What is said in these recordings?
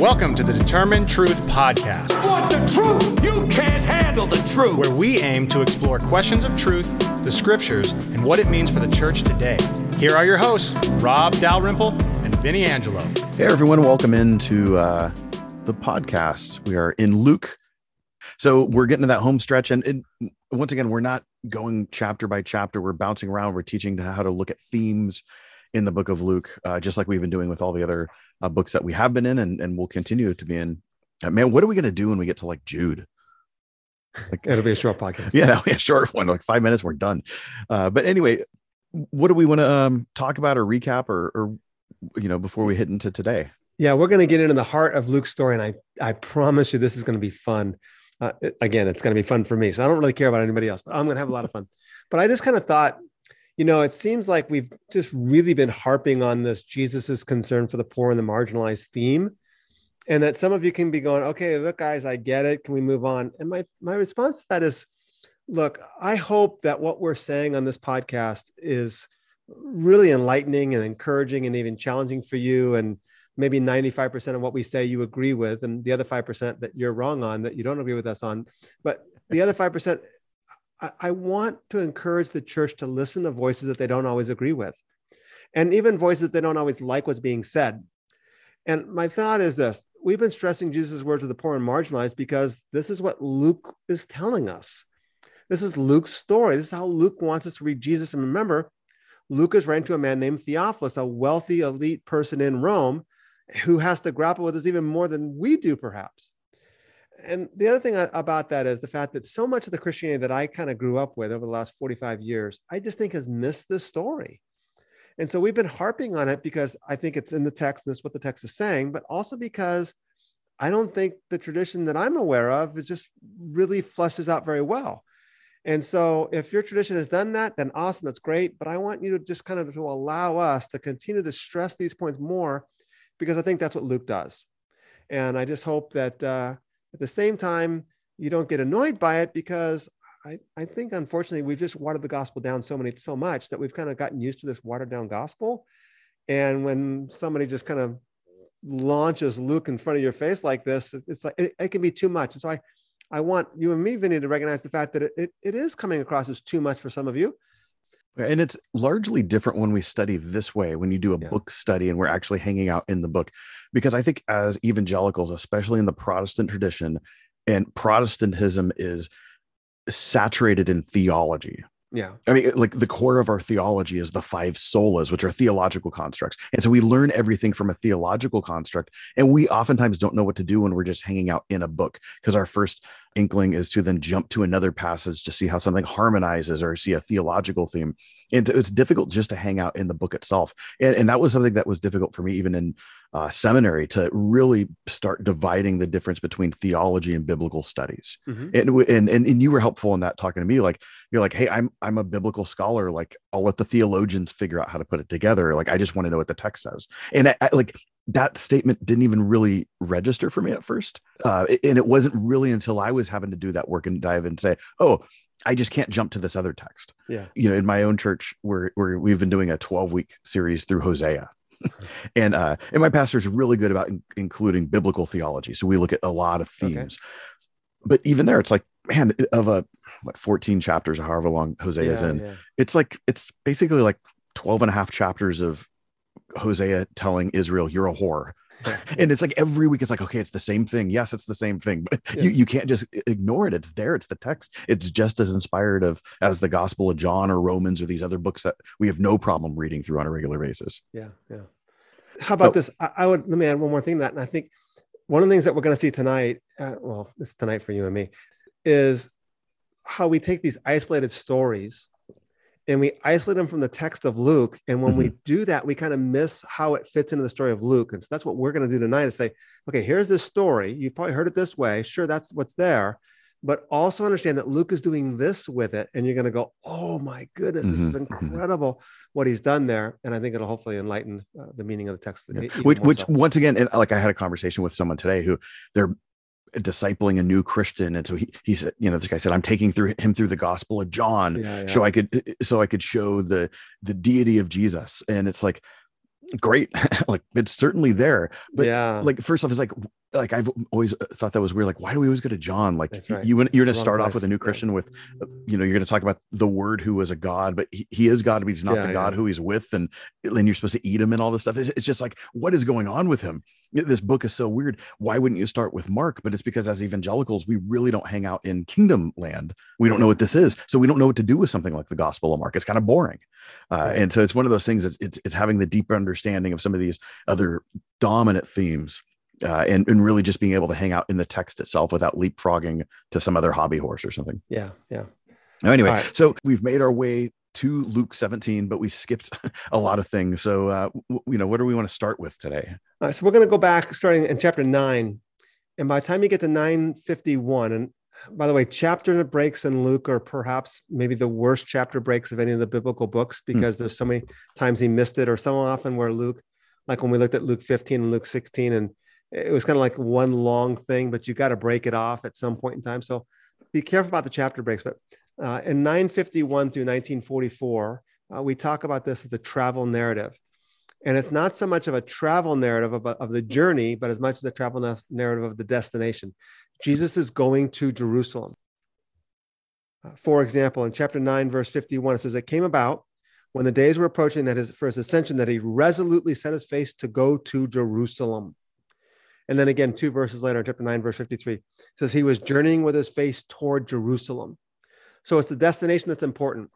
Welcome to the Determined Truth Podcast, Want the truth? You can't handle the truth. where we aim to explore questions of truth, the scriptures, and what it means for the church today. Here are your hosts, Rob Dalrymple and Vinnie Angelo. Hey, everyone, welcome into uh, the podcast. We are in Luke. So we're getting to that home stretch. And it, once again, we're not going chapter by chapter. We're bouncing around. We're teaching how to look at themes in the book of Luke, uh, just like we've been doing with all the other uh, books that we have been in and, and will continue to be in. Uh, man, what are we going to do when we get to like Jude? Like, It'll be a short podcast. yeah, a short one, like five minutes, we're done. Uh, but anyway, what do we want to um, talk about or recap or, or, you know, before we hit into today? Yeah, we're going to get into the heart of Luke's story, and I I promise you this is going to be fun. Uh, again, it's going to be fun for me, so I don't really care about anybody else, but I'm going to have a lot of fun. But I just kind of thought, you know, it seems like we've just really been harping on this Jesus's concern for the poor and the marginalized theme, and that some of you can be going, okay, look, guys, I get it. Can we move on? And my my response to that is, look, I hope that what we're saying on this podcast is really enlightening and encouraging and even challenging for you and maybe 95% of what we say you agree with and the other 5% that you're wrong on that you don't agree with us on but the other 5% I, want to encourage the church to listen to voices that they don't always agree with and even voices that they don't always like what's being said. And my thought is this we've been stressing jesus' words to the poor and marginalized because this is what luke is telling us. This is luke's story. This is how luke wants us to read jesus. And remember luke is writing to a man named theophilus a wealthy elite person in rome who has to grapple with this even more than we do, perhaps. And the other thing about that is the fact that so much of the Christianity that I kind of grew up with over the last 45 years, I just think has missed this story. And so we've been harping on it because I think it's in the text, and that's what the text is saying, but also because I don't think the tradition that I'm aware of is just really flushes out very well. And so if your tradition has done that, then awesome, that's great. But I want you to just kind of to allow us to continue to stress these points more because I think that's what Luke does. And I just hope that uh, at the same time, you don't get annoyed by it because I, I think unfortunately we've just watered the gospel down so many so much that we've kind of gotten used to this watered down gospel. And when somebody just kind of launches Luke in front of your face like this, it's like it, it can be too much. And so I, I want you and me, Vinnie, to recognize the fact that it, it, it is coming across as too much for some of you. And it's largely different when we study this way, when you do a Yeah. book study and we're actually hanging out in the book. Because I think as evangelicals, especially in the Protestant tradition, and Protestantism is saturated in theology. Yeah. I mean, like the core of our theology is the five solas, which are theological constructs. And so we learn everything from a theological construct. And we oftentimes don't know what to do when we're just hanging out in a book because our first inkling is to then jump to another passage to see how something harmonizes or see a theological theme. And it's difficult just to hang out in the book itself. And, and that was something that was difficult for me, even in uh, seminary, to really start dividing the difference between theology and biblical studies Mhm. and, and and and you were helpful in that talking to me like you're like hey i'm i'm a biblical scholar like i'll let the theologians figure out how to put it together like i just want to know what the text says and I, I, like that statement didn't even really register for me at first uh, and it wasn't really until i was having to do that work and dive and say oh i just can't jump to this other text Yeah. you know in my own church where where we've been doing a 12 week series through hosea and uh and my pastor's really good about in- including biblical theology so we look at a lot of Okay. themes but even there it's like man of a what 14 chapters or however long hosea is Yeah, in yeah. it's like it's basically like 12 and a half chapters of hosea telling israel you're a whore and it's like every week it's like okay it's the same thing yes it's the same thing but Yeah. you, you can't just ignore it it's there it's the text it's just as inspired of as the gospel of john or romans or these other books that we have no problem reading through on a regular basis Yeah, yeah. How about Oh. this? I, I would let me add one more thing that, and I think one of the things that we're going to see tonight, uh, well, it's tonight for you and me, is how we take these isolated stories and we isolate them from the text of Luke. And when we do that, we kind of miss how it fits into the story of Luke. And so that's what we're going to do tonight: is say, okay, here's this story. You've probably heard it this way. Sure, that's what's there. But also understand that Luke is doing this with it, and you're going to go, "Oh my goodness, this is Mhm, mhm. incredible what he's done there." And I think it'll hopefully enlighten uh, the meaning of the text. Yeah. which which so. once again and like i had a conversation with someone today who they're discipling a new christian. And so he he said you know this guy said i'm taking through him through the gospel of john Yeah, yeah. so i could so i could show the the deity of jesus. And it's like great. Like it's certainly there. But yeah. like first off it's like like i've always thought that was weird. Like why do we always go to john? Like right. you you're going to start off with a new christian with you know you're going to talk about the word who was a god but he, he is god but he's not Yeah, the god who he's with. And then you're supposed to eat him and all this stuff. It's just like what is going on with him this book is so weird. Why wouldn't you start with mark? But it's because as evangelicals we really don't hang out in kingdom land. We don't know what this is so we don't know what to do with something like the gospel of mark. It's kind of boring. Uh, and so it's one of those things it's, it's it's having the deeper understanding of some of these other dominant themes uh, and, and really just being able to hang out in the text itself without leapfrogging to some other hobby horse or something. Yeah. Yeah. Anyway All right. so we've made our way to luke 17 but we skipped a lot of things so uh, w- you know what do we want to start with today All right, so we're going to go back starting in chapter nine. And by the time you get to 951, and by the way, chapter breaks in Luke are perhaps maybe the worst chapter breaks of any of the biblical books because there's so many times he missed it, or so often where Luke, like when we looked at Luke 15 and Luke 16, and it was kind of like one long thing, but you got to break it off at some point in time. So be careful about the chapter breaks. But uh, in 951 through 1944, uh, we talk about this as the travel narrative. And it's not so much of a travel narrative of, of the journey, but as much as a travel na- narrative of the destination. Jesus is going to Jerusalem. Uh, for example, in chapter 9, verse 51, it says, It came about when the days were approaching that his, for his ascension that he resolutely set his face to go to Jerusalem. And then again, two verses later, in chapter 9, verse 53, it says, He was journeying with his face toward Jerusalem. So it's the destination that's important.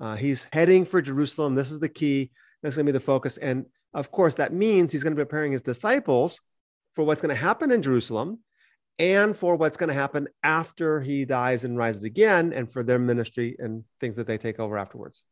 Uh, he's heading for Jerusalem. This is the key. That's going to be the focus. And of course, that means he's going to be preparing his disciples for what's going to happen in Jerusalem and for what's going to happen after he dies and rises again and for their ministry and things that they take over afterwards.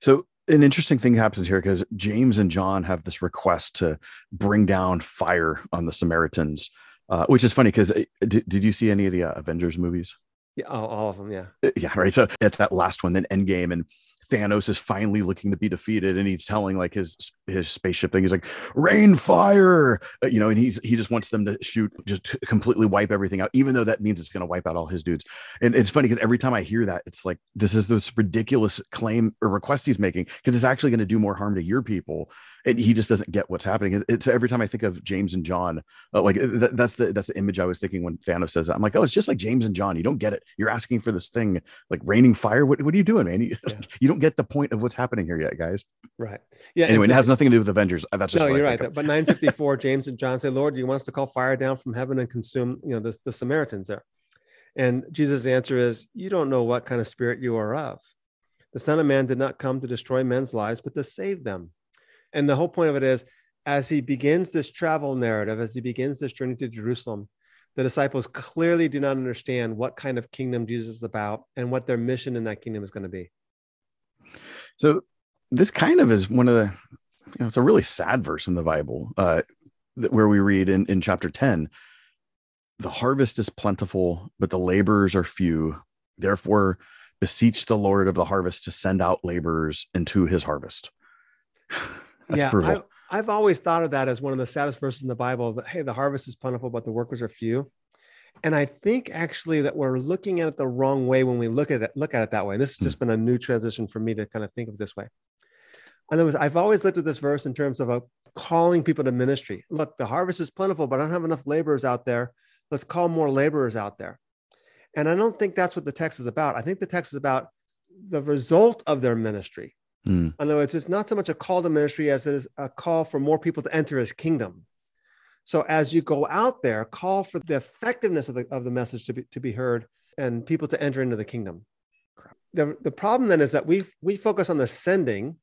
So an interesting thing happens here because James and John have this request to bring down fire on the Samaritans, uh, which is funny because did, did you see any of the uh, Avengers movies? Yeah, all, all of them. Yeah. Uh, Yeah, right. So it's that last one, then Endgame, and Thanos is finally looking to be defeated, and he's telling like his his spaceship thing. He's like, "Rain fire," uh, you know, and he's he just wants them to shoot, just completely wipe everything out, even though that means it's going to wipe out all his dudes. And it's funny because every time I hear that, it's like this is this ridiculous claim or request he's making because it's actually going to do more harm to your people, and he just doesn't get what's happening. It- It's every time I think of James and John, uh, like th- that's the that's the image I was thinking when Thanos says that. I'm like, oh, it's just like James and John. You don't get it. You're asking for this thing like raining fire. What, what are you doing, man? You, Yeah. you don't get the point of what's happening here yet, guys. Right. Yeah. Anyway, it has nothing to do with Avengers. Uh, That's just no, you're right. of. But 954, James and John say, Lord, do you want us to call fire down from heaven and consume, you know, the, the Samaritans there? And Jesus' answer is, You don't know what kind of spirit you are of. The Son of Man did not come to destroy men's lives, but to save them. And the whole point of it is, as he begins this travel narrative, as he begins this journey to Jerusalem, the disciples clearly do not understand what kind of kingdom Jesus is about and what their mission in that kingdom is going to be. So this kind of is one of the, you know, it's a really sad verse in the Bible uh, where we read in, in chapter 10, the harvest is plentiful, but the laborers are few. Therefore, beseech the Lord of the harvest to send out laborers into his harvest. That's brutal. I've, I've always thought of that as one of the saddest verses in the Bible. That hey, the harvest is plentiful, but the workers are few. And I think actually that we're looking at it the wrong way when we look at it, look at it that way. And this has hmm. just been a new transition for me to kind of think of it this way. In other words, I've always looked at this verse in terms of a calling people to ministry. Look, the harvest is plentiful, but I don't have enough laborers out there. Let's call more laborers out there. And I don't think that's what the text is about. I think the text is about the result of their ministry. Hmm. In other words, it's not so much a call to ministry as it is a call for more people to enter his kingdom. So as you go out there, call for the effectiveness of the, of the message to be, to be heard and people to enter into the kingdom. The, the problem then is that we we focus on the sending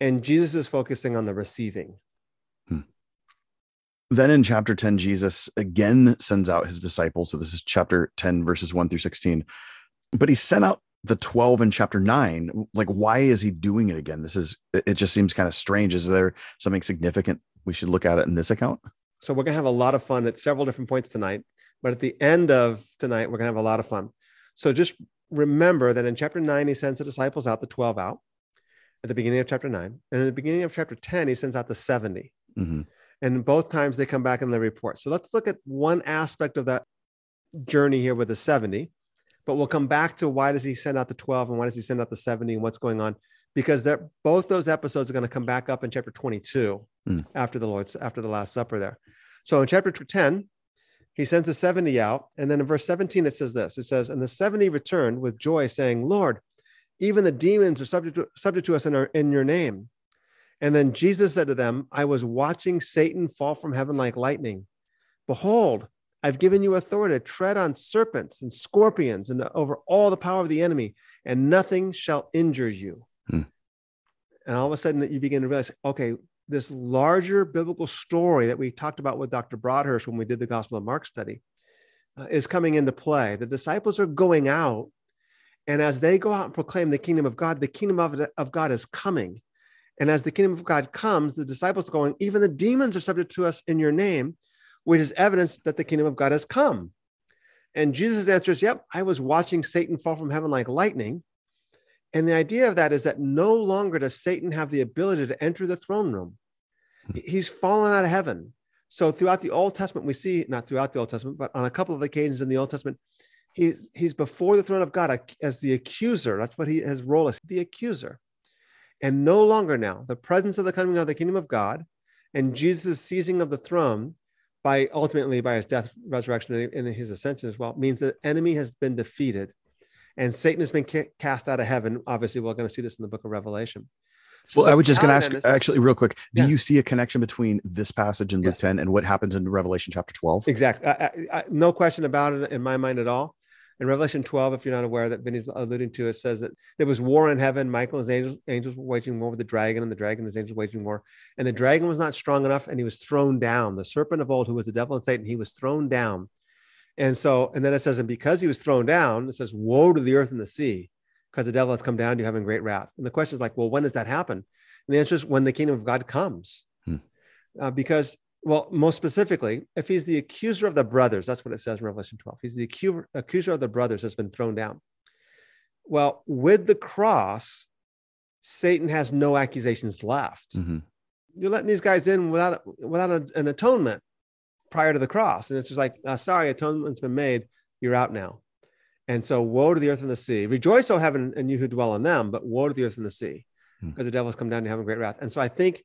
and Jesus is focusing on the receiving. then in chapter 10 jesus again sends out his disciples so this is chapter 10 verses 1 through 16 but he sent out the 12 in chapter 9 like why is he doing it again this is it just seems kind of strange is there something significant we should look at it in this account So we're going to have a lot of fun at several different points tonight. But at the end of tonight, we're going to have a lot of fun. So just remember that in chapter nine, he sends the disciples out, the 12 out at the beginning of chapter nine. And in the beginning of chapter 10, he sends out the 70. Mhm. And both times they come back and they report. So let's look at one aspect of that journey here with the 70. But we'll come back to why does he send out the 12 and why does he send out the 70 and what's going on? Because they're, both those episodes are going to come back up in chapter 22 Mm. after the Lord's after the Last Supper there. So in chapter 10, he sends the 70 out. And then in verse 17, it says this it says, And the 70 returned with joy, saying, Lord, even the demons are subject to, subject to us in, our, in your name. And then Jesus said to them, I was watching Satan fall from heaven like lightning. Behold, I've given you authority to tread on serpents and scorpions and over all the power of the enemy, and nothing shall injure you. Hmm. And all of a sudden, you begin to realize, okay, this larger biblical story that we talked about with Dr. Broadhurst when we did the Gospel of Mark study uh, is coming into play. The disciples are going out, and as they go out and proclaim the kingdom of God, the kingdom of, of God is coming. And as the kingdom of God comes, the disciples are going, even the demons are subject to us in your name, which is evidence that the kingdom of God has come. And Jesus answers, Yep, I was watching Satan fall from heaven like lightning. And the idea of that is that no longer does Satan have the ability to enter the throne room. Hmm. He's fallen out of heaven. So throughout the Old Testament, we see, not throughout the Old Testament, but on a couple of occasions in the Old Testament, he's, he's before the throne of God as the accuser. That's what he, his role is, the accuser. And no longer now, the presence of the coming of the kingdom of God and Jesus' seizing of the throne by ultimately by his death, resurrection, and his ascension as well, means the enemy has been defeated and Satan has been cast out of heaven. Obviously, we're going to see this in the book of Revelation. So well, I was just going to ask is, actually real quick. Do Yeah. you see a connection between this passage in Luke Yes. 10 and what happens in Revelation chapter 12? Exactly. I, I, I, no question about it in my mind at all. In Revelation 12, if you're not aware that Vinnie's alluding to, it says that there was war in heaven. Michael and his angels, angels were waging war with the dragon, and the dragon and his angels were waging war. And the dragon was not strong enough, and he was thrown down. The serpent of old, who was the devil and Satan, he was thrown down. And so, and then it says, and because he was thrown down, it says, woe to the earth and the sea, because the devil has come down to you having great wrath. And the question is like, well, when does that happen? And the answer is when the kingdom of God comes. Hmm. Uh, because, well, most specifically, if he's the accuser of the brothers, that's what it says in Revelation 12. He's the accuser, accuser of the brothers has been thrown down. Well, with the cross, Satan has no accusations left. Mhm. You're letting these guys in without without a- an atonement prior to the cross, and it's just like, uh, sorry, atonement's been made. You're out now. And so, woe to the earth and the sea. Rejoice, O heaven, and you who dwell in them, but woe to the earth and the sea, Hmm. because the devil has come down to have a great wrath. And so, I think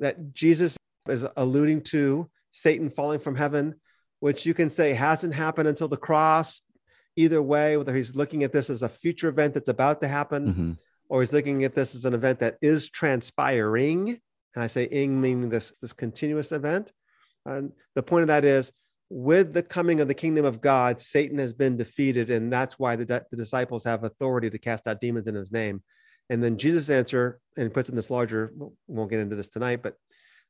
that Jesus is alluding to Satan falling from heaven, which you can say hasn't happened until the cross. Either way, whether he's looking at this as a future event that's about to happen, Mhm. or he's looking at this as an event that is transpiring. And I say ing meaning this, this continuous event. And the point of that is with the coming of the kingdom of God, Satan has been defeated. And that's why the, the disciples have authority to cast out demons in his name. And then Jesus' answer, and he puts in this larger, we won't get into this tonight, but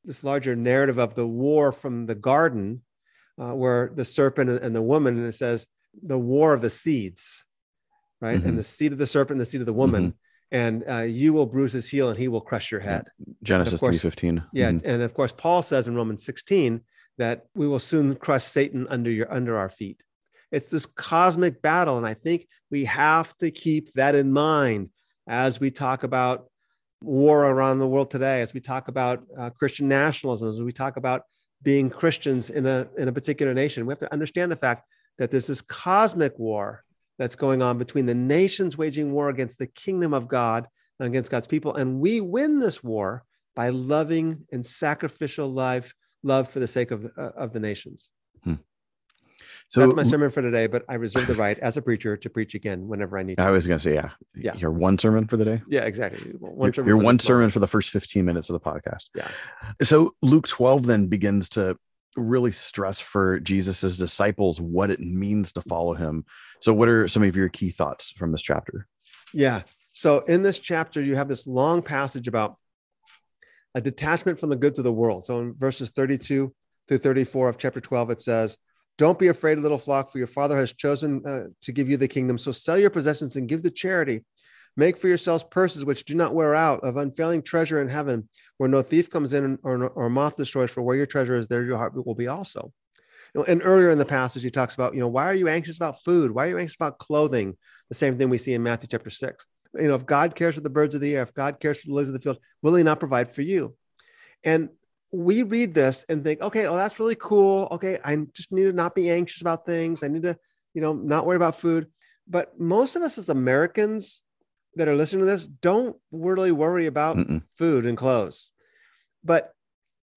this larger narrative of the war from the garden, uh, where the serpent and the woman, and it says the war of the seeds, right? Mhm. And the seed of the serpent, and the seed of the woman, and uh, you will bruise his heel, and he will crush your head. Genesis 3:15. Yeah, Mhm. and of course, Paul says in Romans 16 that we will soon crush Satan under your under our feet. It's this cosmic battle, and I think we have to keep that in mind as we talk about war around the world today, as we talk about uh, Christian nationalism, as we talk about being Christians in a in a particular nation. We have to understand the fact that there's this cosmic war that's going on between the nations waging war against the kingdom of God and against God's people, and we win this war by loving and sacrificial life love for the sake of uh, of the nations. So That's my sermon for today, but I reserve the right as a preacher to preach again whenever I need to. I was going to say, yeah, Yeah. your one sermon for the day. yeah, exactly. One sermon your one sermon moment. for the first 15 minutes of the podcast. Yeah. So Luke 12 then begins to really stress for Jesus's disciples what it means to follow him. So what are some of your key thoughts from this chapter? Yeah. So in this chapter, you have this long passage about a detachment from the goods of the world. So in verses 32 through 34 of chapter 12, it says, Don't be afraid, little flock, for your father has chosen uh, to give you the kingdom. So sell your possessions and give to charity. Make for yourselves purses which do not wear out, of unfailing treasure in heaven, where no thief comes in or, or moth destroys. For where your treasure is, there your heart will be also. And earlier in the passage, he talks about, you know, why are you anxious about food? Why are you anxious about clothing? The same thing we see in Matthew chapter six. You know, if God cares for the birds of the air, if God cares for the lilies of the field, will he not provide for you? And we read this and think, okay, oh, that's really cool. Okay, I just need to not be anxious about things. I need to, you know, not worry about food. But most of us as Americans that are listening to this don't really worry about Mm-mm. food and clothes. But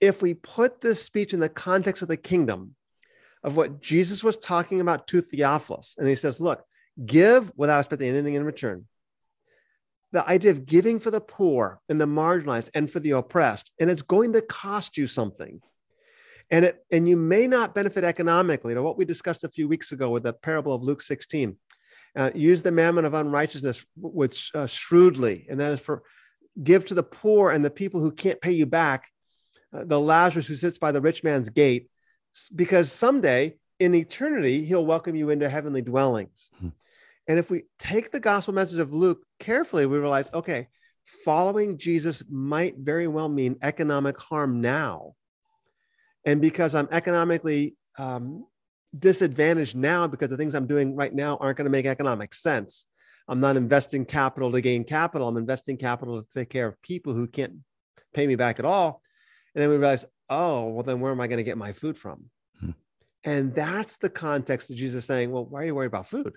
if we put this speech in the context of the kingdom, of what Jesus was talking about to Theophilus, and he says, Look, give without expecting anything in return. The idea of giving for the poor and the marginalized and for the oppressed, and it's going to cost you something. And, it, and you may not benefit economically. To what we discussed a few weeks ago with the parable of Luke 16. Uh, use the mammon of unrighteousness which uh, shrewdly, and that is for give to the poor and the people who can't pay you back, uh, the Lazarus who sits by the rich man's gate, because someday in eternity he'll welcome you into heavenly dwellings. Hmm. And if we take the gospel message of Luke carefully, we realize, okay, following Jesus might very well mean economic harm now. And because I'm economically um, disadvantaged now because the things I'm doing right now aren't going to make economic sense. I'm not investing capital to gain capital. I'm investing capital to take care of people who can't pay me back at all. And then we realize, oh, well, then where am I going to get my food from? Hmm. And that's the context of Jesus saying, well, why are you worried about food?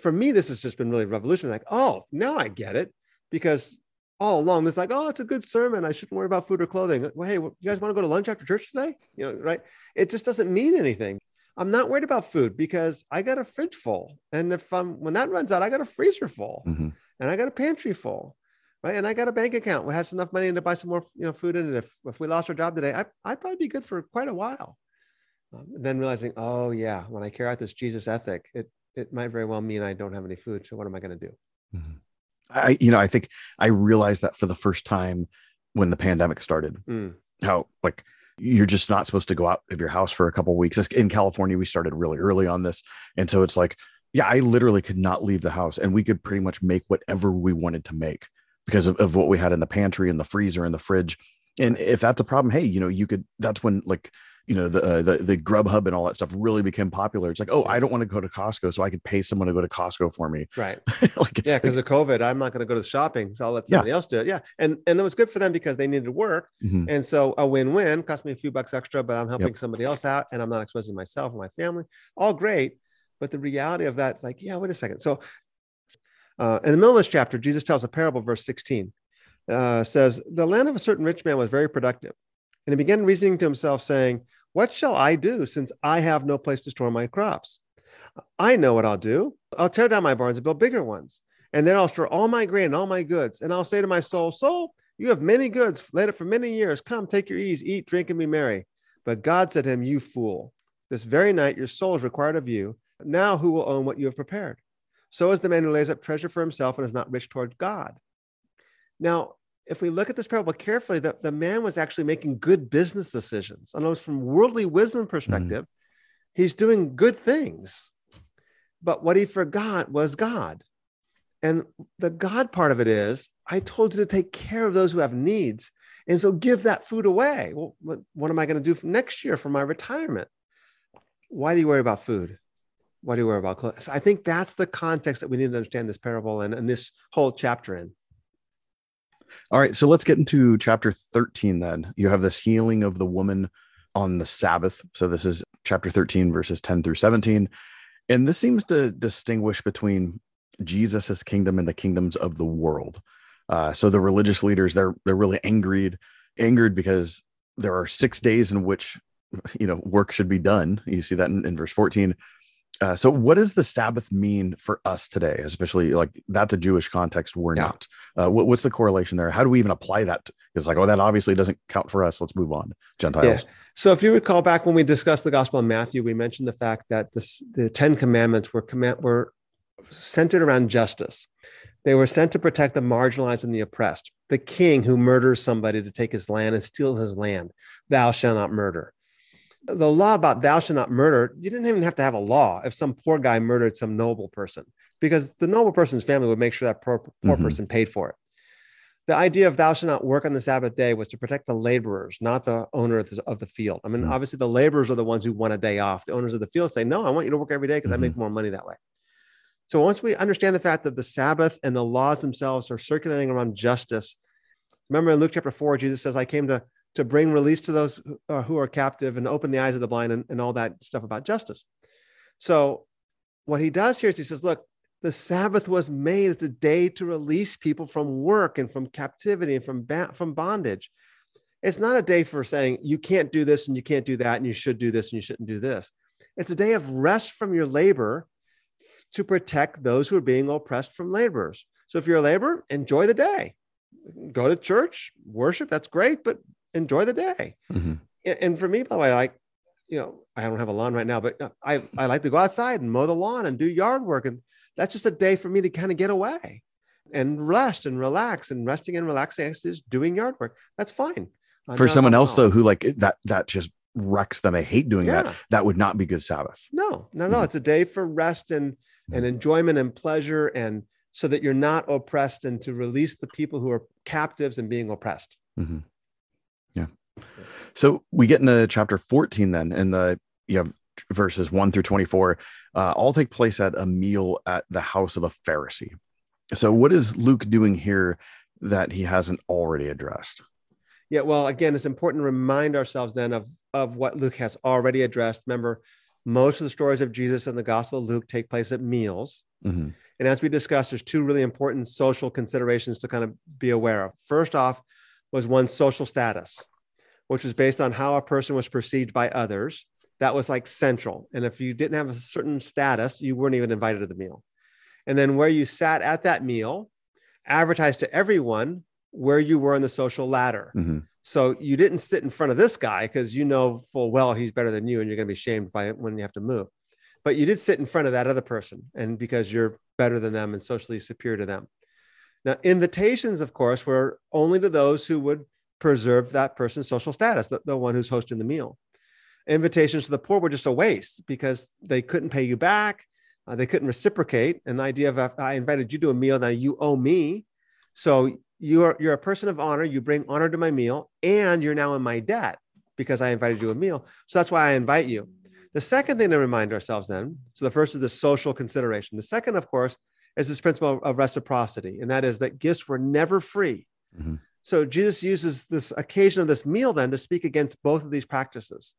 For me, this has just been really revolutionary. Like, oh, now I get it. Because all along, it's like, oh, it's a good sermon. I shouldn't worry about food or clothing. Well, hey, you guys want to go to lunch after church today? You know, right? It just doesn't mean anything. I'm not worried about food because I got a fridge full, and if I'm when that runs out, I got a freezer full, mm-hmm. and I got a pantry full, right? And I got a bank account that has enough money to buy some more, you know, food in it. If if we lost our job today, I, I'd probably be good for quite a while. Um, then realizing, oh yeah, when I carry out this Jesus ethic, it it might very well mean I don't have any food. So what am I going to do? Mm-hmm. I, you know, I think I realized that for the first time when the pandemic started, mm. how like you're just not supposed to go out of your house for a couple weeks. In California, we started really early on this. And so it's like, yeah, I literally could not leave the house and we could pretty much make whatever we wanted to make because of, of what we had in the pantry and the freezer and the fridge. And if that's a problem, hey, you know, you could, that's when like you know the uh, the the Grubhub and all that stuff really became popular. It's like, oh, I don't want to go to Costco, so I could pay someone to go to Costco for me. Right. like, yeah, because like, of COVID, I'm not going to go to the shopping, so I'll let somebody yeah. else do it. Yeah, and and it was good for them because they needed work, mm-hmm. and so a win-win cost me a few bucks extra, but I'm helping yep. somebody else out, and I'm not exposing myself and my family. All great, but the reality of that is like, yeah, wait a second. So, uh, in the middle of this chapter, Jesus tells a parable, verse 16. Uh, says, The land of a certain rich man was very productive. And he began reasoning to himself, saying, what shall I do since I have no place to store my crops? I know what I'll do. I'll tear down my barns and build bigger ones. And then I'll store all my grain and all my goods. And I'll say to my soul, Soul, you have many goods laid up for many years. Come, take your ease, eat, drink, and be merry. But God said to him, You fool, this very night your soul is required of you. Now who will own what you have prepared? So is the man who lays up treasure for himself and is not rich toward God. Now, if we look at this parable carefully, the, the man was actually making good business decisions. I know from worldly wisdom perspective, mm. he's doing good things. But what he forgot was God. And the God part of it is, I told you to take care of those who have needs. And so give that food away. Well, what, what am I going to do next year for my retirement? Why do you worry about food? Why do you worry about clothes? I think that's the context that we need to understand this parable and, and this whole chapter in. All right, so let's get into chapter 13 then. You have this healing of the woman on the Sabbath. So this is chapter 13, verses 10 through 17. And this seems to distinguish between Jesus's kingdom and the kingdoms of the world. Uh, so the religious leaders, they're they're really angered, angered because there are six days in which you know work should be done. You see that in, in verse 14. Uh, so what does the sabbath mean for us today especially like that's a jewish context we're yeah. not. Uh, what, what's the correlation there? How do we even apply that? It's like oh that obviously doesn't count for us. Let's move on gentiles. Yeah. so if you recall back when we discussed the gospel in matthew we mentioned the fact that this, the 10 commandments were command were centered around justice. They were sent to protect the marginalized and the oppressed. The king who murders somebody to take his land and steals his land thou shalt not murder the law about thou shalt not murder, you didn't even have to have a law if some poor guy murdered some noble person, because the noble person's family would make sure that poor, poor mm-hmm. person paid for it. The idea of thou shalt not work on the Sabbath day was to protect the laborers, not the owner of the, of the field. I mean, mm-hmm. obviously, the laborers are the ones who want a day off. The owners of the field say, No, I want you to work every day because mm-hmm. I make more money that way. So once we understand the fact that the Sabbath and the laws themselves are circulating around justice, remember in Luke chapter 4, Jesus says, I came to to bring release to those uh, who are captive and open the eyes of the blind and, and all that stuff about justice. So, what he does here is he says, Look, the Sabbath was made as a day to release people from work and from captivity and from, ba- from bondage. It's not a day for saying you can't do this and you can't do that and you should do this and you shouldn't do this. It's a day of rest from your labor to protect those who are being oppressed from laborers. So if you're a laborer, enjoy the day. Go to church, worship, that's great, but enjoy the day. Mm-hmm. And for me, by the way, like, you know, I don't have a lawn right now, but I, I like to go outside and mow the lawn and do yard work. And that's just a day for me to kind of get away and rest and relax and resting and relaxing is doing yard work. That's fine. For someone else though, who like that, that just wrecks them. I hate doing Yeah. that. That would not be good Sabbath. No, no, no. Mhm. It's a day for rest and and enjoyment and pleasure, and so that you're not oppressed, and to release the people who are captives and being oppressed. Mhm. So we get into chapter 14 then, and the you have verses 1 through 24 uh, all take place at a meal at the house of a Pharisee. So what is Luke doing here that he hasn't already addressed? Yeah. Well, again, it's important to remind ourselves then of of what Luke has already addressed. Remember, most of the stories of Jesus in the Gospel of Luke take place at meals. Mhm. And as we discussed, there's two really important social considerations to kind of be aware of. First off, was one's social status, which was based on how a person was perceived by others. That was like central. And if you didn't have a certain status, you weren't even invited to the meal. And then where you sat at that meal advertised to everyone where you were in the social ladder. Mhm. So you didn't sit in front of this guy because you know full well he's better than you and you're going to be shamed by it when you have to move. But you did sit in front of that other person and because you're better than them and socially superior to them. Now, invitations, of course, were only to those who would preserve that person's social status, the, the one who's hosting the meal. Invitations to the poor were just a waste because they couldn't pay you back. uh, they couldn't reciprocate. An idea of I invited you to a meal, now you owe me. So you're you're a person of honor. You bring honor to my meal, and you're now in my debt because I invited you a meal. So that's why I invite you. The second thing to remind ourselves then, so the first is the social consideration. The second, of course, is this principle of reciprocity, and that is that gifts were never free. Mhm. So Jesus uses this occasion of this meal then to speak against both of these practices.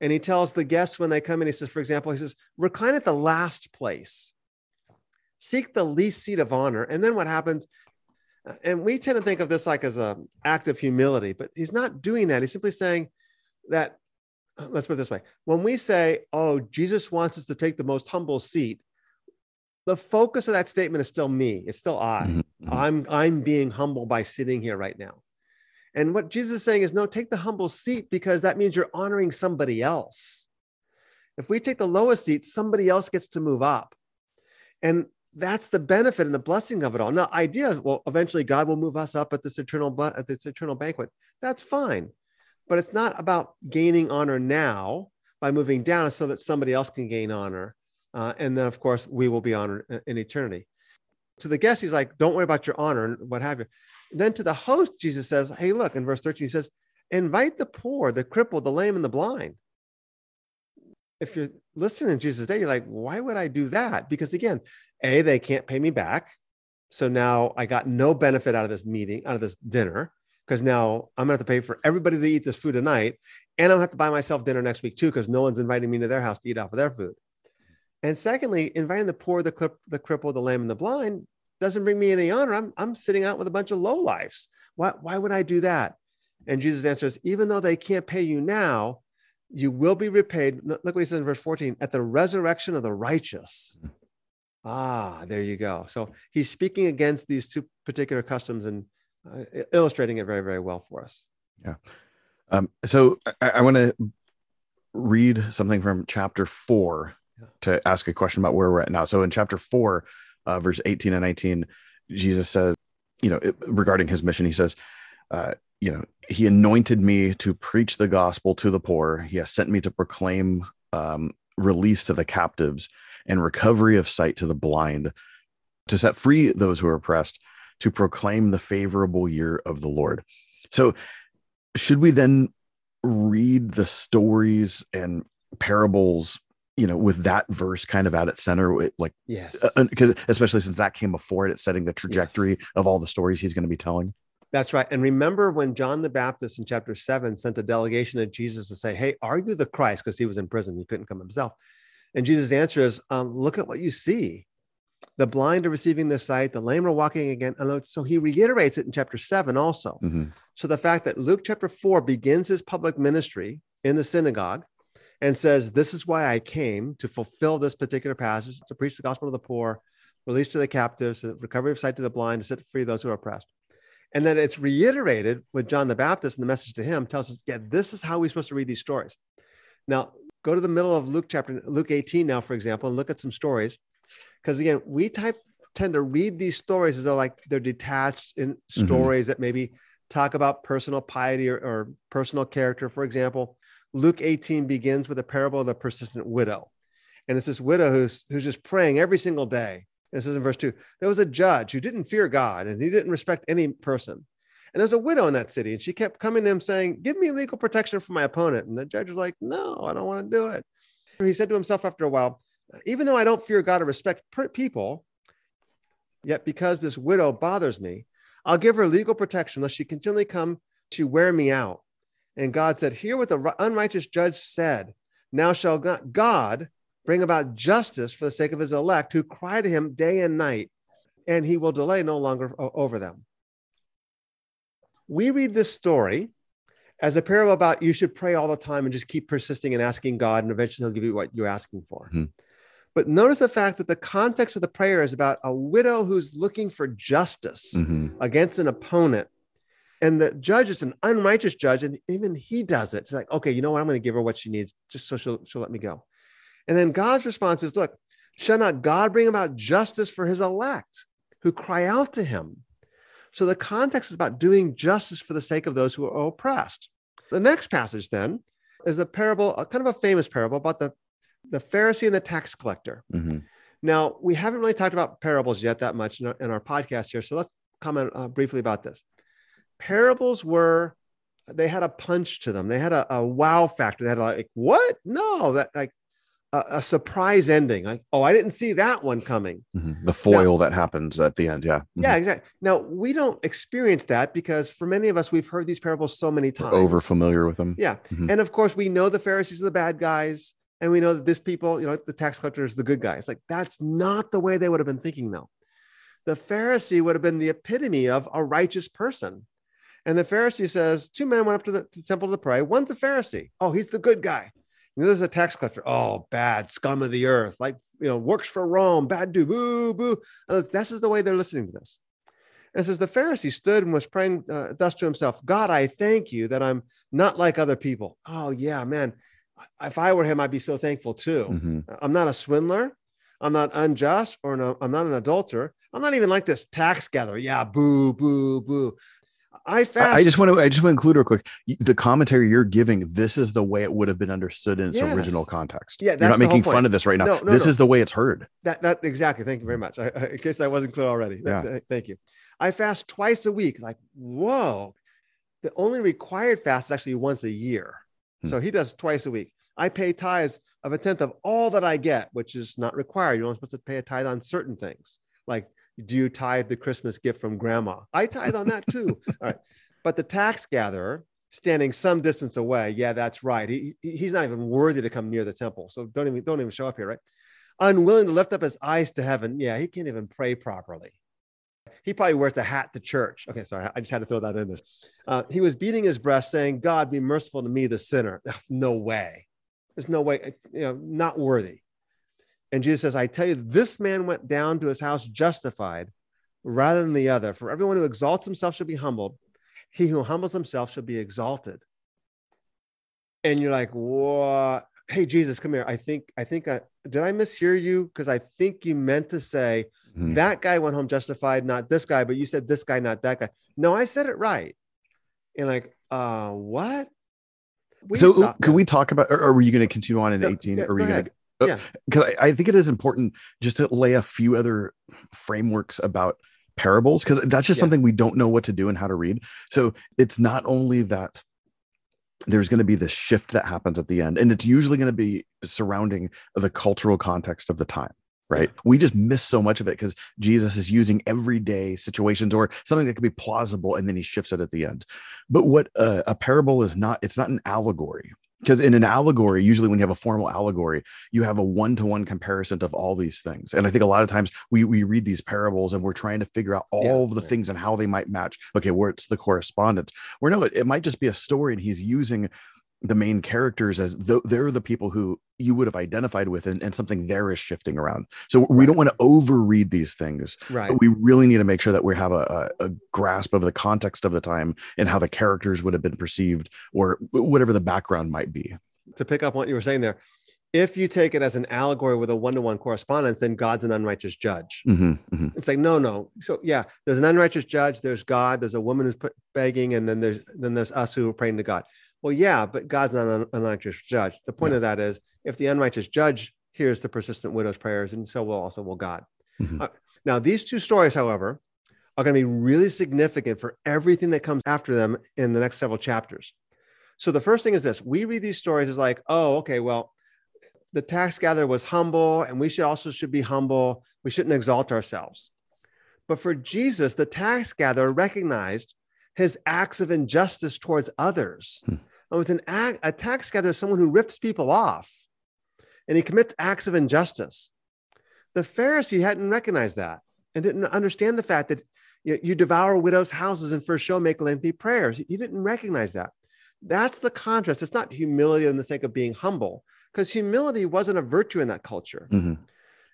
And he tells the guests when they come in, he says, for example, he says, recline at the last place, seek the least seat of honor. And then what happens? Uh, and we tend to think of this like as an act of humility, but he's not doing that. He's simply saying that, uh, let's put it this way when we say, oh, Jesus wants us to take the most humble seat, the focus of that statement is still me. It's still I. Mhm. Mhm. I'm I'm being humble by sitting here right now. And what Jesus is saying is no, take the humble seat because that means you're honoring somebody else. If we take the lowest seat, somebody else gets to move up. And that's the benefit and the blessing of it all. Now, idea, well, eventually God will move us up at this eternal at this eternal banquet. That's fine. But it's not about gaining honor now by moving down so that somebody else can gain honor. Uh, and then, of course, we will be honored in- eternity. To the guest, he's like, don't worry about your honor and what have you. then to the host, Jesus says, hey, look, in verse 13, he says, invite the poor, the crippled, the lame, and the blind. If you're listening in Jesus' day, you're like, why would I do that? Because again, A, they can't pay me back. So now I got no benefit out of this meeting, out of this dinner, because now I'm gonna have to pay for everybody to eat this food tonight. And I'm gonna have to buy myself dinner next week too, because no one's inviting me to their house to eat off of their food. And secondly, inviting the poor, the, clip, the crippled, the lame, and the blind doesn't bring me any honor. I'm, I'm sitting out with a bunch of low lives. Why, why would I do that? And Jesus answers, even though they can't pay you now, you will be repaid. Look what he says in verse 14 at the resurrection of the righteous. Ah, there you go. So he's speaking against these two particular customs and uh, illustrating it very, very well for us. Yeah. Um, so I, I want to read something from chapter four. To ask a question about where we're at now. So in chapter four, uh, verse 18 and 19, Jesus says, you know, it- regarding his mission, he says, uh, you know, he anointed me to preach the gospel to the poor. He has sent me to proclaim um, release to the captives and recovery of sight to the blind, to set free those who are oppressed, to proclaim the favorable year of the Lord. So, should we then read the stories and parables, you know, with that verse kind of at its center, with, like, Yes. because especially since that came before it, it's setting the trajectory of all the stories he's going to be telling. That's right. And remember when John the Baptist in chapter seven sent a delegation to Jesus to say, Hey, are you the Christ? Because he was in prison, he couldn't come himself. And Jesus' answer is, um, Look at what you see. the blind are receiving their sight, the lame are walking again. And so he reiterates it in chapter seven also. Mhm. So the fact that Luke chapter four begins his public ministry in the synagogue and says, This is why I came to fulfill this particular passage, to preach the gospel to the poor, release to the captives, uh, recovery of sight to the blind, to set free those who are oppressed. And then it's reiterated with John the Baptist and the message to him tells us, yeah, this is how we're supposed to read these stories. Now, go to the middle of Luke chapter, Luke 18 now, for example, and look at some stories. Because again, we type, tend to read these stories as though like they're detached in mm-hmm. stories that maybe talk about personal piety or, or personal character. For example, Luke 18 begins with a parable of the persistent widow. And it's this widow who's, who's just praying every single day. And it says in verse two, there was a judge who didn't fear God and he didn't respect any person. And there's a widow in that city, and she kept coming to him saying, Give me legal protection for my opponent. And the judge was like, No, I don't want to do it. He said to himself after a while, Even though I don't fear God or respect people, yet because this widow bothers me, I'll give her legal protection lest she continually come to wear me out. And God said, Hear what the unrighteous judge said. Now shall God bring about justice for the sake of his elect who cry to him day and night, and he will delay no longer over them. We read this story as a parable about you should pray all the time and just keep persisting and asking God, and eventually he'll give you what you're asking for. Hmm. But notice the fact that the context of the prayer is about a widow who's looking for justice Mhm. against an opponent. And the judge is an unrighteous judge, and even he does it. It's like, okay, you know what? I'm going to give her what she needs just so she'll, she'll let me go. And then God's response is, look, shall not God bring about justice for his elect who cry out to him? So the context is about doing justice for the sake of those who are oppressed. The next passage then is a parable, a kind of a famous parable about the, the Pharisee and the tax collector. Mhm. Now, we haven't really talked about parables yet that much in our, in our podcast here. So let's comment uh, briefly about this. Parables were, they had a punch to them. They had a, a wow factor. They had like, what? No, that like a, a surprise ending. Like, oh, I didn't see that one coming. Mhm. the foil that happens at the end. Yeah. Mhm. Yeah, exactly. Now, we don't experience that because for many of us, we've heard these parables so many times. We're over familiar with them. Yeah. Mhm. And of course, we know the Pharisees are the bad guys. And we know that this people, you know, the tax collector is the good guys. Like, that's not the way they would have been thinking, though. The Pharisee would have been the epitome of a righteous person. And the Pharisee says, Two men went up to the, to the temple to pray. One's a Pharisee. Oh, he's the good guy. And the other's a tax collector. Oh, bad scum of the earth. Like, you know, works for Rome. Bad dude. Boo, boo. And This is the way they're listening to this. And says, The Pharisee stood and was praying uh, thus to himself God, I thank you that I'm not like other people. Oh, yeah, man. If I were him, I'd be so thankful too. Mhm. I'm not a swindler. I'm not unjust or no, I'm not an adulterer. I'm not even like this tax gatherer. Yeah, boo, boo, boo. I fast. I, just want to I just want to include real quick the commentary you're giving. This is the way it would have been understood in its Yes. original context. Yeah, you're not making fun of this right now. No, no, this no. is the way it's heard. that that exactly. Thank you very much. I, I, in case I wasn't clear already. Yeah. that- thank you. I fast twice a week. Like, whoa. The only required fast is actually once a year. Hmm. So he does twice a week. I pay tithes of a tenth of all that I get, which is not required. You're only supposed to pay a tithe on certain things. Like, do you tithe the Christmas gift from grandma? I tithe on that too. all right. But the tax gatherer standing some distance away, yeah, that's right. He, he- he's not even worthy to come near the temple. So don't even don't even show up here, right? Unwilling to lift up his eyes to heaven. Yeah, he can't even pray properly. He probably wears a hat to church. Okay, sorry, I just had to throw that in there. Uh, he was beating his breast, saying, "God, be merciful to me, the sinner." no way. There's no way. You know, not worthy. And Jesus says, "I tell you, this man went down to his house justified, rather than the other. For everyone who exalts himself shall be humbled; he who humbles himself shall be exalted." And you're like, "What?" Hey, Jesus, come here. I think, I think, I did I mishear you? Because I think you meant to say Mhm. that guy went home justified, not this guy, but you said this guy, not that guy. No, I said it right. And like, uh, what? We so could we talk about or, or were you going to continue on in No, 18 yeah, or were you going to Yeah. because I, I think it is important just to lay a few other frameworks about parables because that's just Yeah. something we don't know what to do and how to read so it's not only that there's going to be this shift that happens at the end and it's usually going to be surrounding the cultural context of the time right we just miss so much of it because jesus is using everyday situations or something that could be plausible and then he shifts it at the end but what uh, a parable is not it's not an allegory because in an allegory usually when you have a formal allegory you have a one-to-one comparison of all these things. And i think a lot of times we we read these parables and we're trying to figure out all Yeah, of the things and how they might match. Okay where's the correspondence? Where no it, it might just be a story and he's using the main characters as though they're the people who you would have identified with and, and something there is shifting around so we don't want to overread these things Right. we really need to make sure that we have a, a, grasp of the context of the time and how the characters would have been perceived or whatever the background might be to pick up what you were saying there, if you take it as an allegory with a one-to-one correspondence, then God's an unrighteous judge. Mhm, mhm. It's like no, no. So yeah, there's an unrighteous judge. There's God. There's a woman who's begging, and then there's then there's us who are praying to God. Well, yeah, but God's not an unrighteous judge. The point of that is, if the unrighteous judge hears the persistent widow's prayers, and so will also will God. Mhm. Uh, now, these two stories, however, are going to be really significant for everything that comes after them in the next several chapters. So the first thing is this: we read these stories as like, oh, okay, well, the tax gatherer was humble, and we should also should be humble. We shouldn't exalt ourselves. But for Jesus, the tax gatherer recognized his acts of injustice towards others. Hmm. Oh, it's an act, a tax gatherer is someone who rips people off, and he commits acts of injustice. The Pharisee hadn't recognized that and didn't understand the fact that you, you devour widows' houses and for show make lengthy prayers. He didn't recognize that. That's the contrast. It's not humility in the sake of being humble, because humility wasn't a virtue in that culture. Mhm.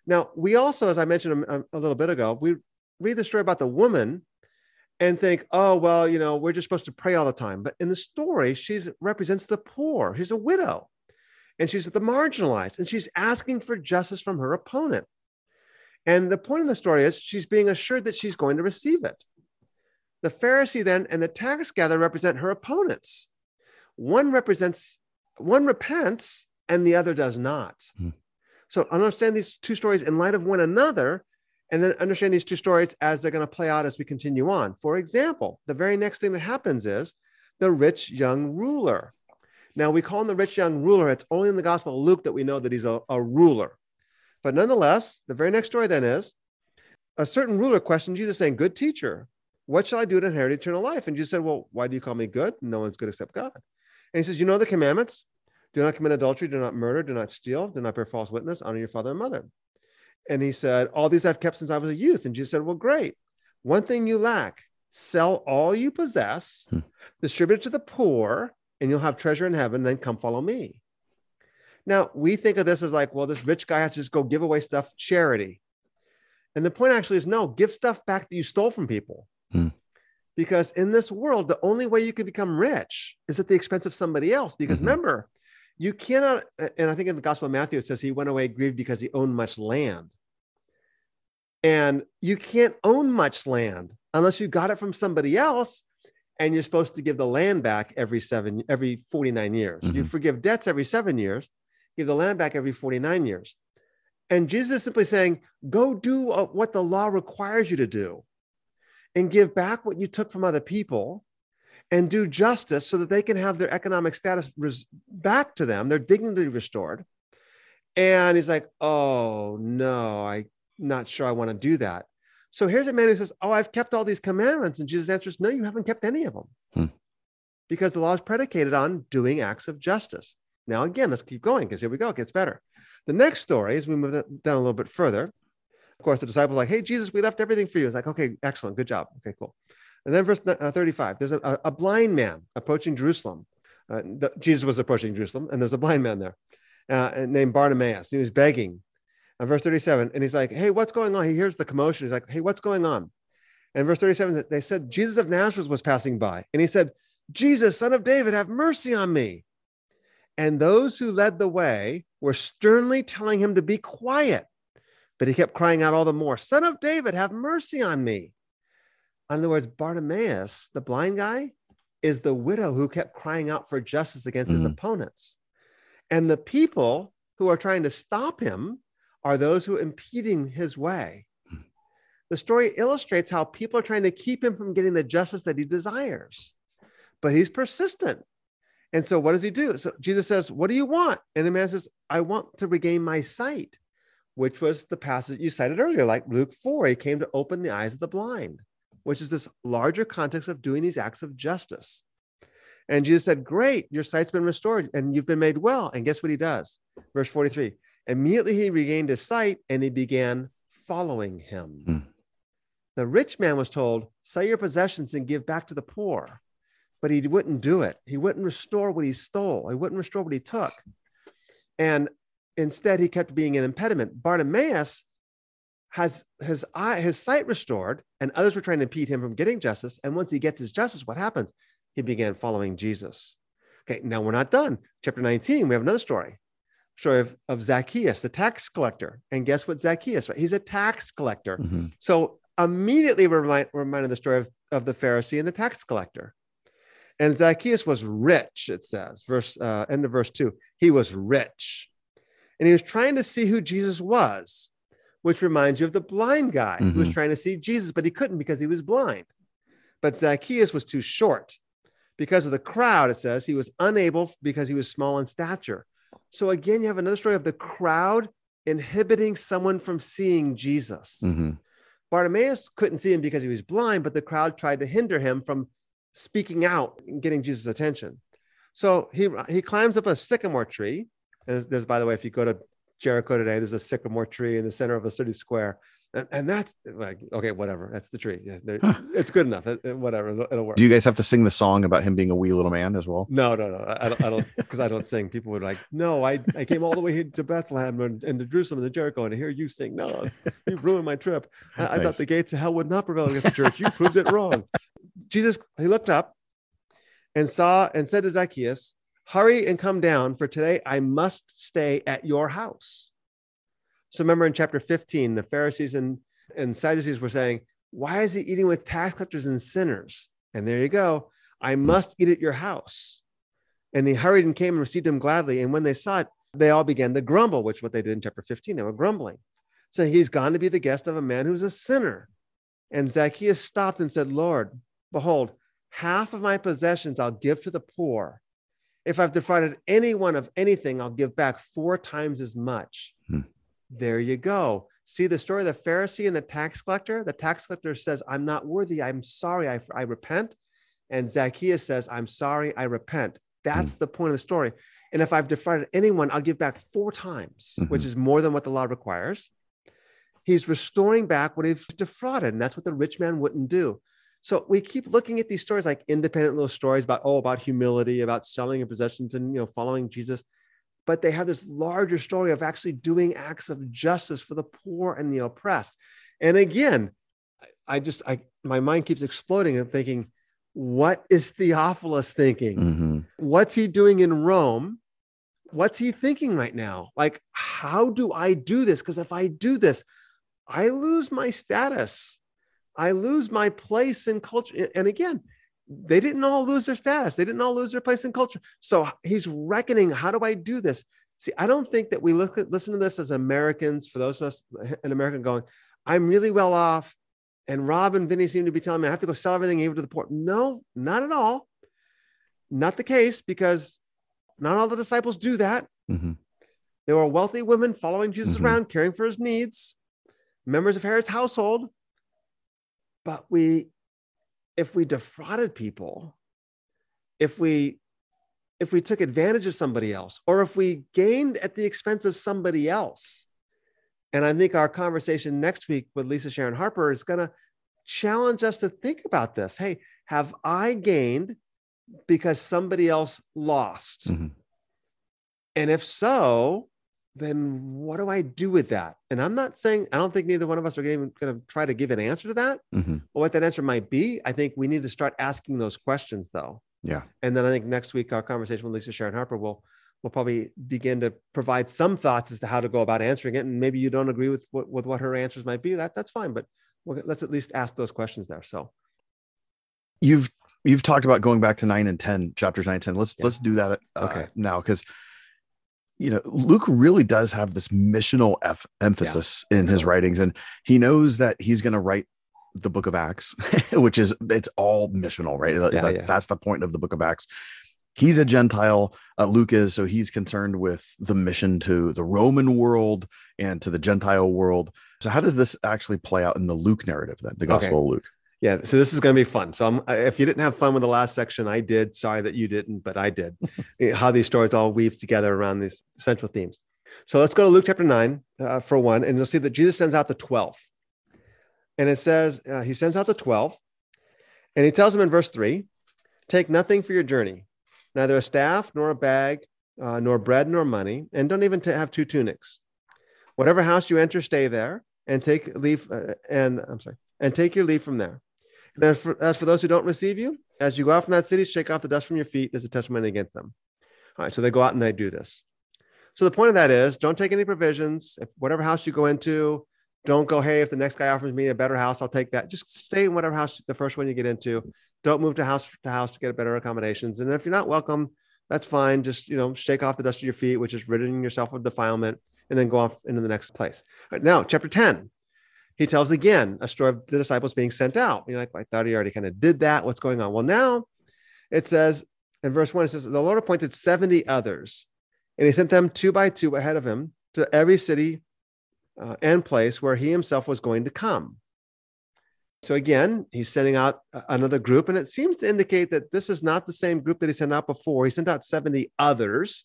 Now, we also, as I mentioned a, a little bit ago, we read the story about the woman and think, oh, well, you know, we're just supposed to pray all the time. But in the story, she's represents the poor. She's a widow and she's the marginalized and she's asking for justice from her opponent. And the point of the story is she's being assured that she's going to receive it. The Pharisee then and the tax gatherer represent her opponents. One represents, one repents and the other does not. Hmm. So understand these two stories in light of one another, and then understand these two stories as they're going to play out as we continue on. For example, the very next thing that happens is the rich young ruler. Now we call him the rich young ruler. It's only in the Gospel of Luke that we know that he's a, a ruler. But nonetheless, the very next story then is a certain ruler questioned Jesus, saying, Good teacher, what shall I do to inherit eternal life? And Jesus said, Well, why do you call me good? No one's good except God. And he says, You know the commandments do not commit adultery, do not murder, do not steal, do not bear false witness, honor your father and mother. And he said, All these I've kept since I was a youth. And Jesus said, Well, great. One thing you lack sell all you possess, Hmm. distribute it to the poor, and you'll have treasure in heaven. Then come follow me. Now, we think of this as like, well, this rich guy has to just go give away stuff, charity. And the point actually is no, give stuff back that you stole from people. Hmm. Because in this world, the only way you can become rich is at the expense of somebody else. Because Mhm. remember, you cannot, and I think in the Gospel of Matthew, it says he went away grieved because he owned much land. And you can't own much land unless you got it from somebody else. And you're supposed to give the land back every seven, every 49 years. You Mhm. forgive debts every seven years, give the land back every 49 years. And Jesus is simply saying, go do what the law requires you to do and give back what you took from other people and do justice so that they can have their economic status res- back to them, their dignity restored. And he's like, oh, no, I'm not sure I want to do that. So here's a man who says, oh, I've kept all these commandments. And Jesus answers, no, you haven't kept any of them Hmm. because the law is predicated on doing acts of justice. Now, again, let's keep going because here we go. It gets better. The next story, as we move down a little bit further, of course, the disciples are like, hey, Jesus, we left everything for you. It's like, okay, excellent. Good job. Okay, cool. And then verse uh, 35, there's a, a blind man approaching Jerusalem. Uh, the, Jesus was approaching Jerusalem, and there's a blind man there uh, named Bartimaeus. He was begging. And verse 37, and he's like, hey, what's going on? He hears the commotion. He's like, hey, what's going on? And verse 37, they said, Jesus of Nazareth was passing by. And he said, Jesus, son of David, have mercy on me. And those who led the way were sternly telling him to be quiet. But he kept crying out all the more, Son of David, have mercy on me. In other words, Bartimaeus, the blind guy, is the widow who kept crying out for justice against his Mhm. opponents. And the people who are trying to stop him are those who are impeding his way. Hmm. The story illustrates how people are trying to keep him from getting the justice that he desires, but he's persistent. And so, what does he do? So, Jesus says, What do you want? And the man says, I want to regain my sight, which was the passage you cited earlier, like Luke 4. He came to open the eyes of the blind, which is this larger context of doing these acts of justice. And Jesus said, Great, your sight's been restored and you've been made well. And guess what he does? Verse 43 Immediately he regained his sight and he began following him. Hmm. The rich man was told, Sell your possessions and give back to the poor. But he wouldn't do it. He wouldn't restore what he stole, he wouldn't restore what he took. And instead, he kept being an impediment. Bartimaeus has his eye, his sight restored, and others were trying to impede him from getting justice. And once he gets his justice, what happens? He began following Jesus. Okay, now we're not done. Chapter 19, we have another story. Story of, of Zacchaeus, the tax collector. And guess what Zacchaeus? Right? He's a tax collector. Mhm. So immediately we're remind, reminded of the story of, of the Pharisee and the tax collector. And Zacchaeus was rich, it says, verse uh, end of verse two. He was rich. And he was trying to see who Jesus was, which reminds you of the blind guy who was Mhm. trying to see Jesus, but he couldn't because he was blind. But Zacchaeus was too short. Because of the crowd, it says he was unable because he was small in stature. So again, you have another story of the crowd inhibiting someone from seeing Jesus. Mhm. Bartimaeus couldn't see him because he was blind, but the crowd tried to hinder him from speaking out and getting Jesus' attention. So he he climbs up a sycamore tree. And there's, there's, by the way, if you go to Jericho today, there's a sycamore tree in the center of a city square. And, and that's like, okay, whatever. That's the tree. Yeah. It's good enough. It- it- whatever. It'll, it'll work. Do you guys have to sing the song about him being a wee little man as well? No, no, no. I don't, because I don't sing. People would like, no, I, I came all the way to Bethlehem and, and to Jerusalem and to Jericho, and to hear you sing. No, you've ruined my trip. I, I thought the gates of hell would not prevail against the church. You proved it wrong. Jesus, he looked up and saw and said to Zacchaeus, Hurry and come down, for today I must stay at your house. So remember in chapter 15, the Pharisees and, and Sadducees were saying, Why is he eating with tax collectors and sinners? And there you go. I must eat at your house. And he hurried and came and received him gladly. And when they saw it, they all began to grumble, which is what they did in chapter 15. They were grumbling. So he's gone to be the guest of a man who's a sinner. And Zacchaeus stopped and said, Lord, behold, half of my possessions I'll give to the poor. If I've defrauded anyone of anything, I'll give back four times as much. Hmm. There you go. See the story of the Pharisee and the tax collector? The tax collector says, I'm not worthy. I'm sorry. I, I repent. And Zacchaeus says, I'm sorry. I repent. That's the point of the story. And if I've defrauded anyone, I'll give back four times, Mhm. which is more than what the law requires. He's restoring back what he's defrauded. And that's what the rich man wouldn't do. So we keep looking at these stories like independent little stories about, oh, about humility, about selling your possessions and, you know, following Jesus. But they have this larger story of actually doing acts of justice for the poor and the oppressed. And again, I- just, I, my mind keeps exploding and thinking, what is Theophilus thinking? Mhm. what's he doing in Rome? What's he thinking right now? Like, how do I do this? Because if I do this, I lose my status. I lose my place in culture. And again, they didn't all lose their status. They didn't all lose their place in culture. So he's reckoning, how do I do this? See, I don't think that we look at, listen to this as Americans, for those of us in America going, I'm really well off. And Rob and Vinnie seem to be telling me I have to go sell everything even to the poor. No, not at all. Not the case because not all the disciples do that. Mhm. There were wealthy women following Jesus Mhm. around, caring for his needs, members of Herod's household. But we, if we defrauded people, if we if we took advantage of somebody else, or if we gained at the expense of somebody else, and I think our conversation next week with Lisa Sharon Harper is going to challenge us to think about this. Hey, have I gained because somebody else lost? Mhm. And if so, then what do I do with that? And I'm not saying, I don't think neither one of us are going to try to give an answer to that. Mhm. But what that answer might be, I think we need to start asking those questions though. Yeah. And then I think next week, our conversation with Lisa Sharon Harper will will probably begin to provide some thoughts as to how to go about answering it. And maybe you don't agree with what, with what her answers might be. That that's fine, but we'll, let's at least ask those questions there. So You've you've talked about going back to nine and ten, chapters nine and ten. Let's Yeah. let's do that uh, Okay. now because you know Luke really does have this missional F- emphasis in his writings, and he knows that he's going to write the book of Acts, which is it's all missional, right? Yeah, that- yeah. That's the point of the book of Acts. He's a Gentile. Uh, Luke is, so he's concerned with the mission to the Roman world and to the Gentile world. So, how does this actually play out in the Luke narrative then, the Okay. Gospel of Luke? Yeah, so this is going to be fun. So I'm, if you didn't have fun with the last section, I did. Sorry that you didn't, but I did. How these stories all weave together around these central themes. So let's go to Luke chapter 9 uh, for one, and you'll see that Jesus sends out the 12. And it says, uh, He sends out the 12, and He tells them in verse 3 Take nothing for your journey, neither a staff, nor a bag, uh, nor bread, nor money, and don't even t- have two tunics. Whatever house you enter, stay there, and take leave, uh, and I'm sorry, and take your leave from there. And as for, as for those who don't receive you, as you go out from that city, shake off the dust from your feet as a testimony against them. All right, so they go out and they do this. So the point of that is don't take any provisions. If whatever house you go into, don't go, hey, if the next guy offers me a better house, I'll take that. Just stay in whatever house, the first one you get into. Don't move to house to house to get better accommodations. And if you're not welcome, that's fine. Just, you know, shake off the dust of your feet, which is ridding yourself of defilement, and then go off into the next place. All right, now, chapter 10, he tells again a story of the disciples being sent out. You're like, I thought he already kind of did that. What's going on? Well, now it says in verse one, it says, The Lord appointed 70 others, and he sent them two by two ahead of him to every city uh, and place where he himself was going to come. So again, he's sending out another group, and it seems to indicate that this is not the same group that he sent out before. He sent out 70 others.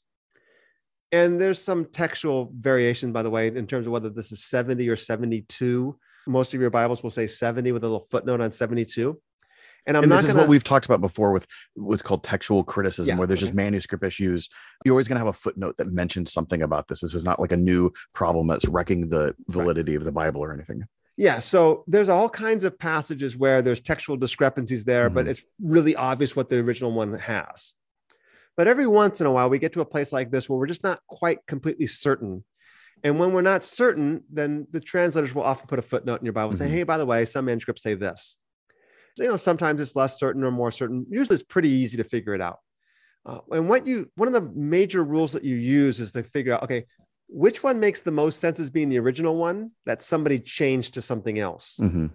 And there's some textual variation, by the way, in terms of whether this is 70 or 72. Most of your Bibles will say 70 with a little footnote on 72. And I'm and this is gonna... what we've talked about before with what's called textual criticism, yeah, where there's okay. just manuscript issues. You're always going to have a footnote that mentions something about this. This is not like a new problem that's wrecking the validity right. of the Bible or anything. Yeah, so there's all kinds of passages where there's textual discrepancies there, mm-hmm. but it's really obvious what the original one has. But every once in a while, we get to a place like this where we're just not quite completely certain. And when we're not certain, then the translators will often put a footnote in your Bible mm-hmm. saying, hey, by the way, some manuscripts say this. So, you know, sometimes it's less certain or more certain. Usually it's pretty easy to figure it out. Uh, and what you, one of the major rules that you use is to figure out, okay, which one makes the most sense as being the original one that somebody changed to something else? Mm-hmm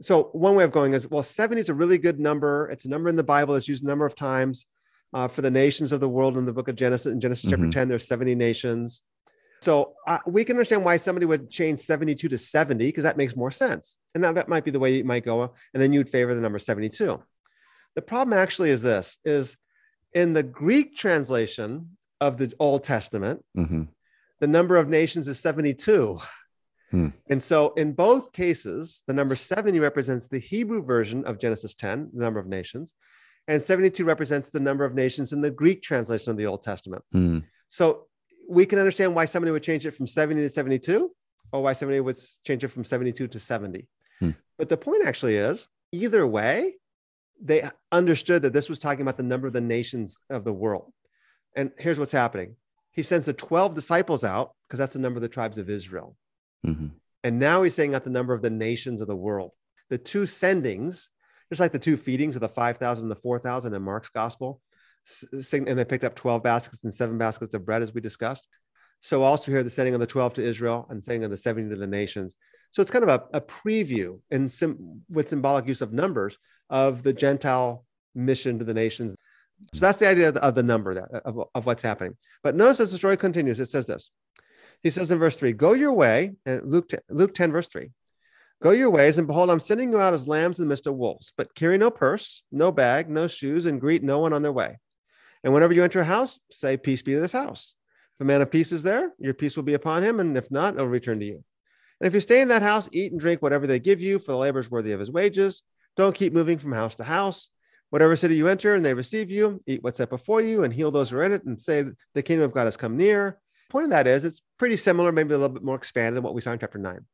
so one way of going is well 70 is a really good number it's a number in the bible that's used a number of times uh, for the nations of the world in the book of Genesis. In Genesis mm-hmm. chapter 10, there's 70 nations. So uh, we can understand why somebody would change 72 to 70 because that makes more sense. And that, that might be the way you might go. And then you'd favor the number 72. The problem actually is this is in the Greek translation of the Old Testament, mm-hmm. the number of nations is 72. Hmm. And so in both cases, the number 70 represents the Hebrew version of Genesis 10, the number of nations, and 72 represents the number of nations in the Greek translation of the Old Testament. Mm. So we can understand why somebody would change it from 70 to 72, or why somebody would change it from 72 to 70. Mm. But the point actually is either way, they understood that this was talking about the number of the nations of the world. And here's what's happening He sends the 12 disciples out because that's the number of the tribes of Israel. Mm-hmm. And now he's saying out the number of the nations of the world. The two sendings just like the two feedings of the 5,000 and the 4,000 in Mark's gospel. And they picked up 12 baskets and seven baskets of bread, as we discussed. So also here, the sending of the 12 to Israel and sending of the 70 to the nations. So it's kind of a, a preview and sim, with symbolic use of numbers of the Gentile mission to the nations. So that's the idea of the, of the number there, of, of what's happening. But notice as the story continues, it says this. He says in verse 3, Go your way, and Luke, Luke 10, verse 3. Go your ways, and behold, I'm sending you out as lambs in the midst of wolves. But carry no purse, no bag, no shoes, and greet no one on their way. And whenever you enter a house, say, Peace be to this house. If a man of peace is there, your peace will be upon him, and if not, it'll return to you. And if you stay in that house, eat and drink whatever they give you, for the labor is worthy of his wages. Don't keep moving from house to house. Whatever city you enter and they receive you, eat what's set before you and heal those who are in it, and say, The kingdom of God has come near. Point of that is, it's pretty similar, maybe a little bit more expanded than what we saw in chapter 9.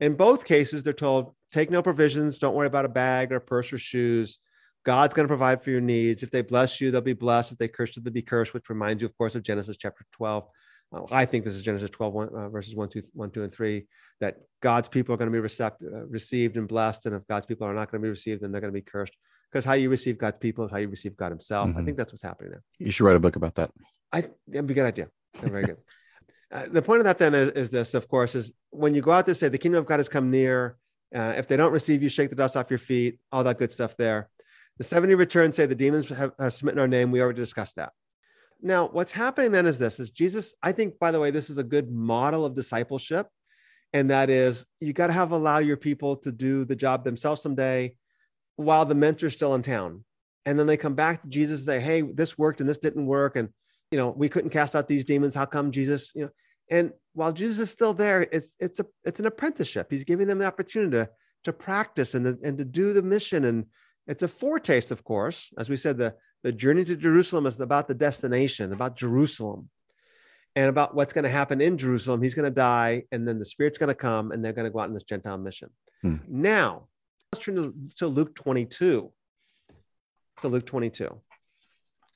In both cases, they're told, take no provisions, don't worry about a bag or purse or shoes. God's going to provide for your needs. If they bless you, they'll be blessed. If they curse you, they'll be cursed, which reminds you, of course, of Genesis chapter 12. Uh, I think this is Genesis 12, one, uh, verses 1 2, 1, 2, and 3, that God's people are going to be received, uh, received and blessed. And if God's people are not going to be received, then they're going to be cursed. Because how you receive God's people is how you receive God Himself. Mm-hmm. I think that's what's happening there. You should write a book about that. I that'd be a good idea. Very good. Uh, the point of that then is, is, this, of course, is when you go out there, say the kingdom of God has come near. Uh, if they don't receive you, shake the dust off your feet, all that good stuff there. The 70 return say the demons have, have smitten our name. We already discussed that. Now, what's happening then is this is Jesus, I think, by the way, this is a good model of discipleship and that is you got to have allow your people to do the job themselves someday while the mentor's still in town and then they come back to jesus and say hey this worked and this didn't work and you know we couldn't cast out these demons how come jesus you know and while jesus is still there it's it's a it's an apprenticeship he's giving them the opportunity to, to practice and, to, and to do the mission and it's a foretaste of course as we said the the journey to jerusalem is about the destination about jerusalem and about what's going to happen in Jerusalem. He's going to die, and then the Spirit's going to come, and they're going to go out on this Gentile mission. Hmm. Now, let's turn to, to, Luke 22. To Luke 22.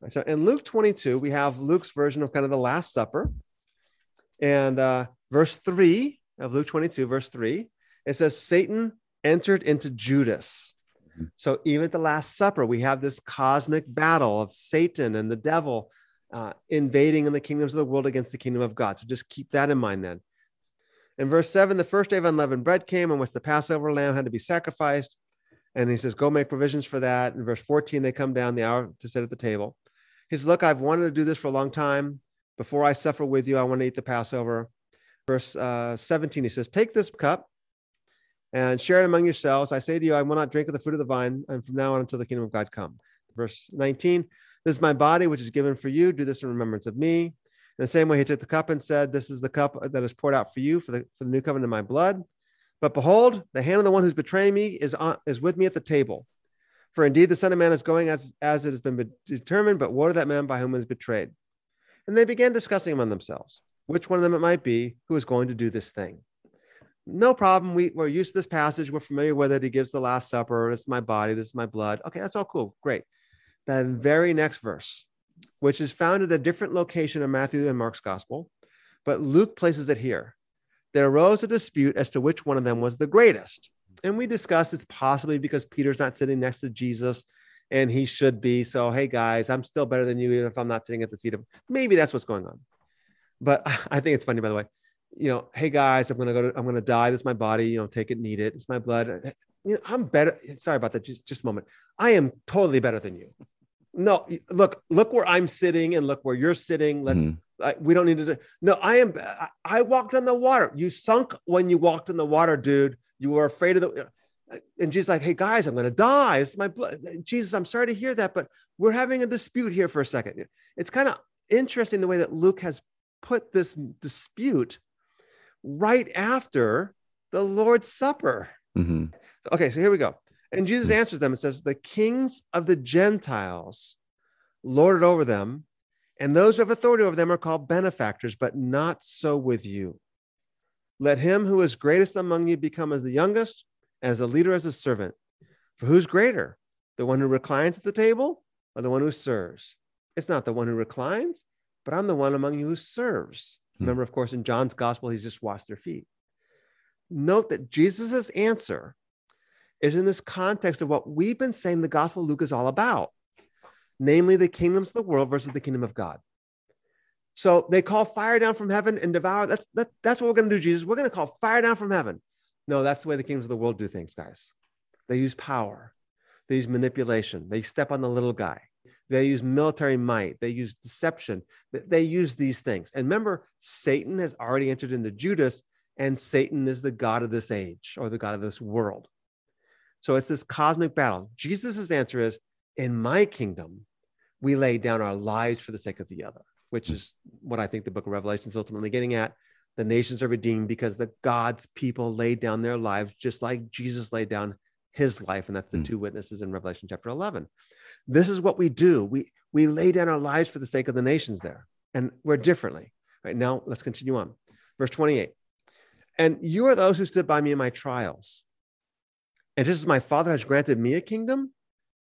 So in Luke 22, we have Luke's version of kind of the Last Supper. And uh, verse 3 of Luke 22, verse 3, it says, Satan entered into Judas. Hmm. So even at the Last Supper, we have this cosmic battle of Satan and the devil uh, invading in the kingdoms of the world against the kingdom of God. So just keep that in mind then. In verse 7, the first day of unleavened bread came, in which the Passover lamb had to be sacrificed. And he says, Go make provisions for that. In verse 14, they come down the hour to sit at the table. He says, Look, I've wanted to do this for a long time. Before I suffer with you, I want to eat the Passover. Verse uh, 17, he says, Take this cup and share it among yourselves. I say to you, I will not drink of the fruit of the vine, and from now on until the kingdom of God come. Verse 19, this is my body, which is given for you. Do this in remembrance of me. In the same way, he took the cup and said, This is the cup that is poured out for you for the, for the new covenant in my blood. But behold, the hand of the one who's betraying me is, on, is with me at the table. For indeed, the Son of Man is going as, as it has been determined, but woe to that man by whom is betrayed. And they began discussing among themselves which one of them it might be who is going to do this thing. No problem. We, we're used to this passage. We're familiar with it. He gives the Last Supper. This is my body. This is my blood. Okay, that's all cool. Great the very next verse, which is found at a different location in Matthew and Mark's gospel, but Luke places it here. There arose a dispute as to which one of them was the greatest. And we discussed it's possibly because Peter's not sitting next to Jesus and he should be. So, hey guys, I'm still better than you, even if I'm not sitting at the seat of maybe that's what's going on. But I think it's funny, by the way. You know, hey guys, I'm gonna go to, I'm gonna die. This is my body, you know, take it, need it. It's my blood. You know, I'm better. Sorry about that. Just, just a moment. I am totally better than you no look look where i'm sitting and look where you're sitting let's mm-hmm. we don't need to no i am I, I walked on the water you sunk when you walked in the water dude you were afraid of the and jesus like hey guys i'm gonna die it's my blood jesus i'm sorry to hear that but we're having a dispute here for a second it's kind of interesting the way that luke has put this dispute right after the lord's supper mm-hmm. okay so here we go and Jesus hmm. answers them and says, The kings of the Gentiles lord it over them, and those who have authority over them are called benefactors, but not so with you. Let him who is greatest among you become as the youngest, as a leader as a servant. For who's greater, the one who reclines at the table or the one who serves? It's not the one who reclines, but I'm the one among you who serves. Hmm. Remember, of course, in John's gospel, he's just washed their feet. Note that Jesus' answer is in this context of what we've been saying the Gospel of Luke is all about, namely the kingdoms of the world versus the kingdom of God. So they call fire down from heaven and devour. That's that, that's what we're going to do, Jesus. We're going to call fire down from heaven. No, that's the way the kingdoms of the world do things, guys. They use power, they use manipulation, they step on the little guy, they use military might, they use deception, they use these things. And remember, Satan has already entered into Judas, and Satan is the God of this age or the God of this world. So it's this cosmic battle. Jesus' answer is In my kingdom, we lay down our lives for the sake of the other, which is what I think the book of Revelation is ultimately getting at. The nations are redeemed because the God's people laid down their lives just like Jesus laid down his life. And that's the mm. two witnesses in Revelation chapter 11. This is what we do. We, we lay down our lives for the sake of the nations there. And we're differently. Right now, let's continue on. Verse 28. And you are those who stood by me in my trials and just as my Father has granted me a kingdom,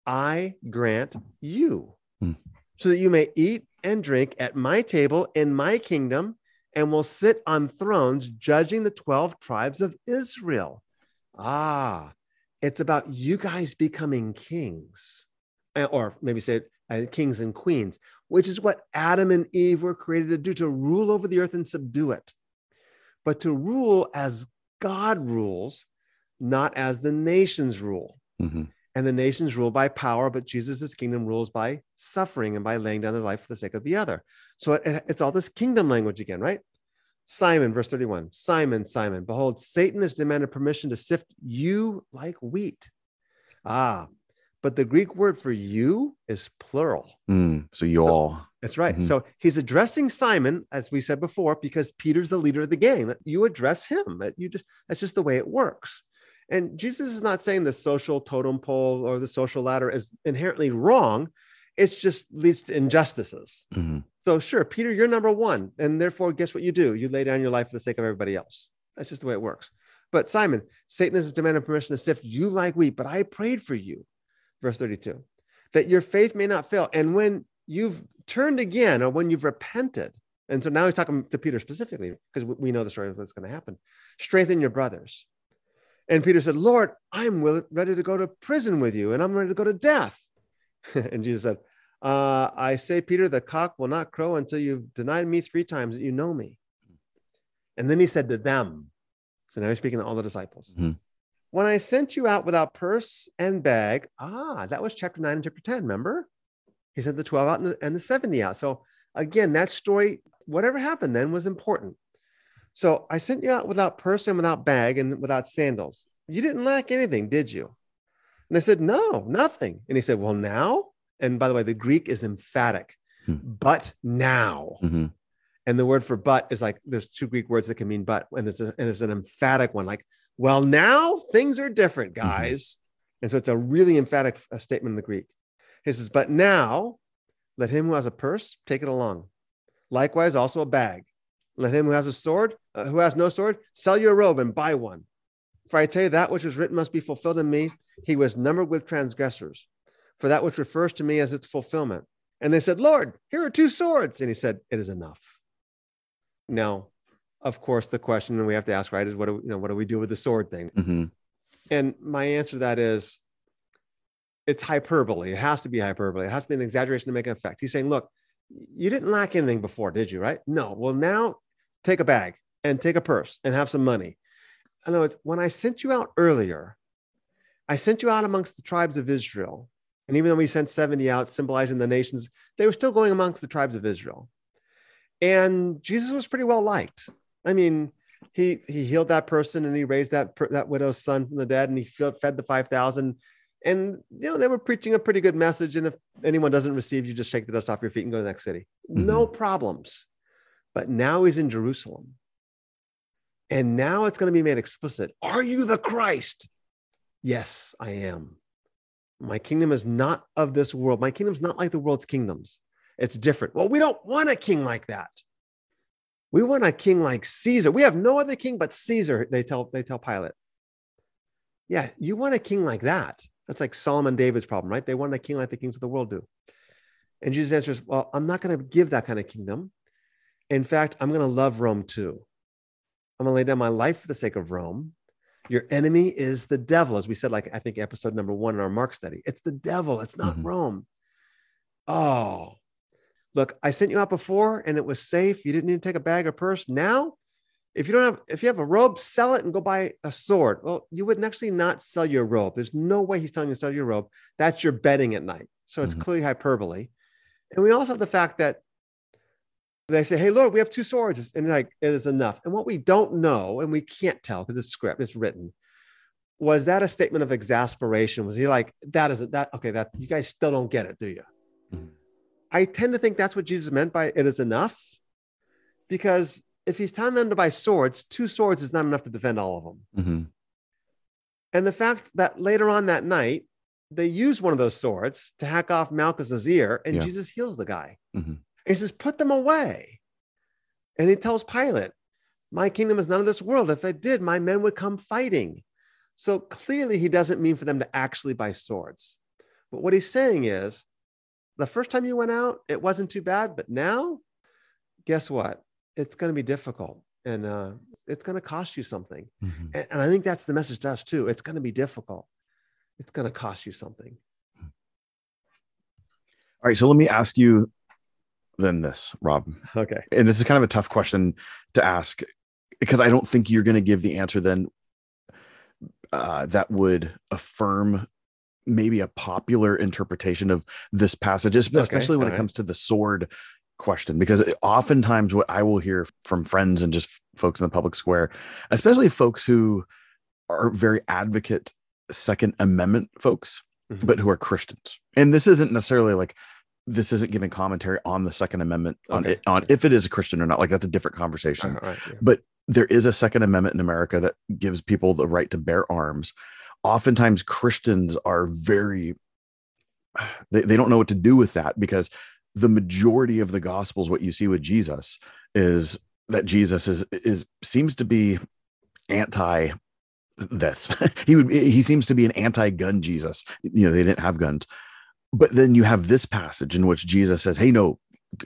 I grant you, hmm. So that you may eat and drink at my table in my kingdom and will sit on thrones judging the 12 tribes of Israel. Ah, it's about you guys becoming kings, eh, or maybe say uh, kings and queens, which is what Adam and Eve were created to do to rule over the earth and subdue it. But to rule as God rules not as the nations rule. Mm-hmm. And the nations rule by power, but Jesus' kingdom rules by suffering and by laying down their life for the sake of the other. So it, it's all this kingdom language again, right? Simon, verse 31 Simon, Simon, behold, Satan has demanded permission to sift you like wheat. Ah, but the Greek word for you is plural. Mm, so you all. That's right. Mhm. So he's addressing Simon, as we said before, because Peter's the leader of the gang. That you address him. That you just that's just the way it works. And Jesus is not saying the social totem pole or the social ladder is inherently wrong. It just leads to injustices. Mhm. So sure, Peter, you're number one, and therefore, guess what you do? You lay down your life for the sake of everybody else. That's just the way it works. But Simon, Satan has demanded permission to sift you like wheat, but I prayed for you, verse 32, that your faith may not fail. And when you've turned again, or when you've repented, and so now he's talking to Peter specifically because we know the story of what's going to happen. Strengthen your brothers. And Peter said, Lord, I'm ready to go to prison with you, and I'm ready to go to death. and Jesus said, uh, I say, Peter, the cock will not crow until you've denied me three times that you know me. And then he said to them, so now he's speaking to all the disciples. Mhm. When I sent you out without purse and bag, ah, that was chapter nine and chapter 10, remember? He sent the 12 out and the, and the 70 out. So again, that story, whatever happened then was important. So I sent you out without purse and without bag and without sandals. You didn't lack anything, did you? And they said, No, nothing. And he said, Well, now, and by the way, the Greek is emphatic, Hmm. but now. Mhm. And the word for but is like there's two Greek words that can mean but, and it's, a, and it's an emphatic one, like, well, now things are different, Mm-hmm. guys. And so it's a really emphatic uh, statement in the Greek. He says, but now let him who has a purse take it along. Likewise, also a bag. Let him who has a sword, uh, who has no sword, sell your robe and buy one. For I tell you, that which was written must be fulfilled in me. He was numbered with transgressors. For that which refers to me as its fulfillment. And they said, Lord, here are two swords. And he said, It is enough. Now, of course, the question that we have to ask, right, is what do we, you know, what do we do with the sword thing? Mhm. And my answer to that is it's hyperbole. It has to be hyperbole. It has to be an exaggeration to make an effect. He's saying, look, you didn't lack anything before, did you? Right? No. Well, now take a bag and take a purse and have some money. In other words, when I sent you out earlier, I sent you out amongst the tribes of Israel. And even though we sent 70 out, symbolizing the nations, they were still going amongst the tribes of Israel. And Jesus was pretty well liked. I mean, he he healed that person and he raised that that widow's son from the dead and he fed, fed the 5000 and you know they were preaching a pretty good message and if anyone doesn't receive you just shake the dust off your feet and go to the next city mm-hmm. no problems but now he's in jerusalem and now it's going to be made explicit are you the christ yes i am my kingdom is not of this world my kingdom's not like the world's kingdoms it's different well we don't want a king like that we want a king like Caesar. We have no other king but Caesar, they tell they tell Pilate. Yeah, you want a king like that. That's like Solomon David's problem, right? They want a king like the kings of the world do. And Jesus answers, Well, I'm not going to give that kind of kingdom. In fact, I'm going to love Rome too. I'm going to lay down my life for the sake of Rome. Your enemy is the devil, as we said, like I think episode number one in our Mark study. It's the devil, it's not Mhm. Rome. Oh, look, I sent you out before and it was safe. You didn't need to take a bag or purse. Now, if you don't have, if you have a robe, sell it and go buy a sword. Well, you would actually not sell your robe. There's no way he's telling you to sell your robe. That's your bedding at night. So it's Mhm. clearly hyperbole. And we also have the fact that they say, Hey, Lord, we have two swords. And like, it is enough. And what we don't know, and we can't tell because it's script, it's written. Was that a statement of exasperation? Was he like, that isn't that? Okay, that you guys still don't get it, do you? Mhm. I tend to think that's what Jesus meant by it is enough. Because if he's telling them to buy swords, two swords is not enough to defend all of them. Mhm. And the fact that later on that night, they use one of those swords to hack off Malchus's ear, and Yeah. Jesus heals the guy. Mhm. He says, Put them away. And he tells Pilate, My kingdom is none of this world. If it did, my men would come fighting. So clearly, he doesn't mean for them to actually buy swords. But what he's saying is, the first time you went out, it wasn't too bad. But now, guess what? It's going to be difficult and uh, it's going to cost you something. Mhm. And, and I think that's the message to us too. It's going to be difficult. It's going to cost you something. All right. So let me ask you then this, Rob. Okay. and this is kind of a tough question to ask because I don't think you're going to give the answer then uh, that would affirm maybe a popular interpretation of this passage, es- Okay, especially when all it right. comes to the sword question because oftentimes what I will hear from friends and just folks in the public square, especially folks who are very advocate Second Amendment folks, Mhm. but who are Christians. And this isn't necessarily like this isn't giving commentary on the Second Amendment on Okay. it, on if it is a Christian or not. Like that's a different conversation. All right, yeah. But there is a Second Amendment in America that gives people the right to bear arms. Oftentimes Christians are very they, they don't know what to do with that because the majority of the gospels what you see with jesus is that jesus is is seems to be anti this he would he seems to be an anti-gun jesus you know they didn't have guns but then you have this passage in which jesus says hey no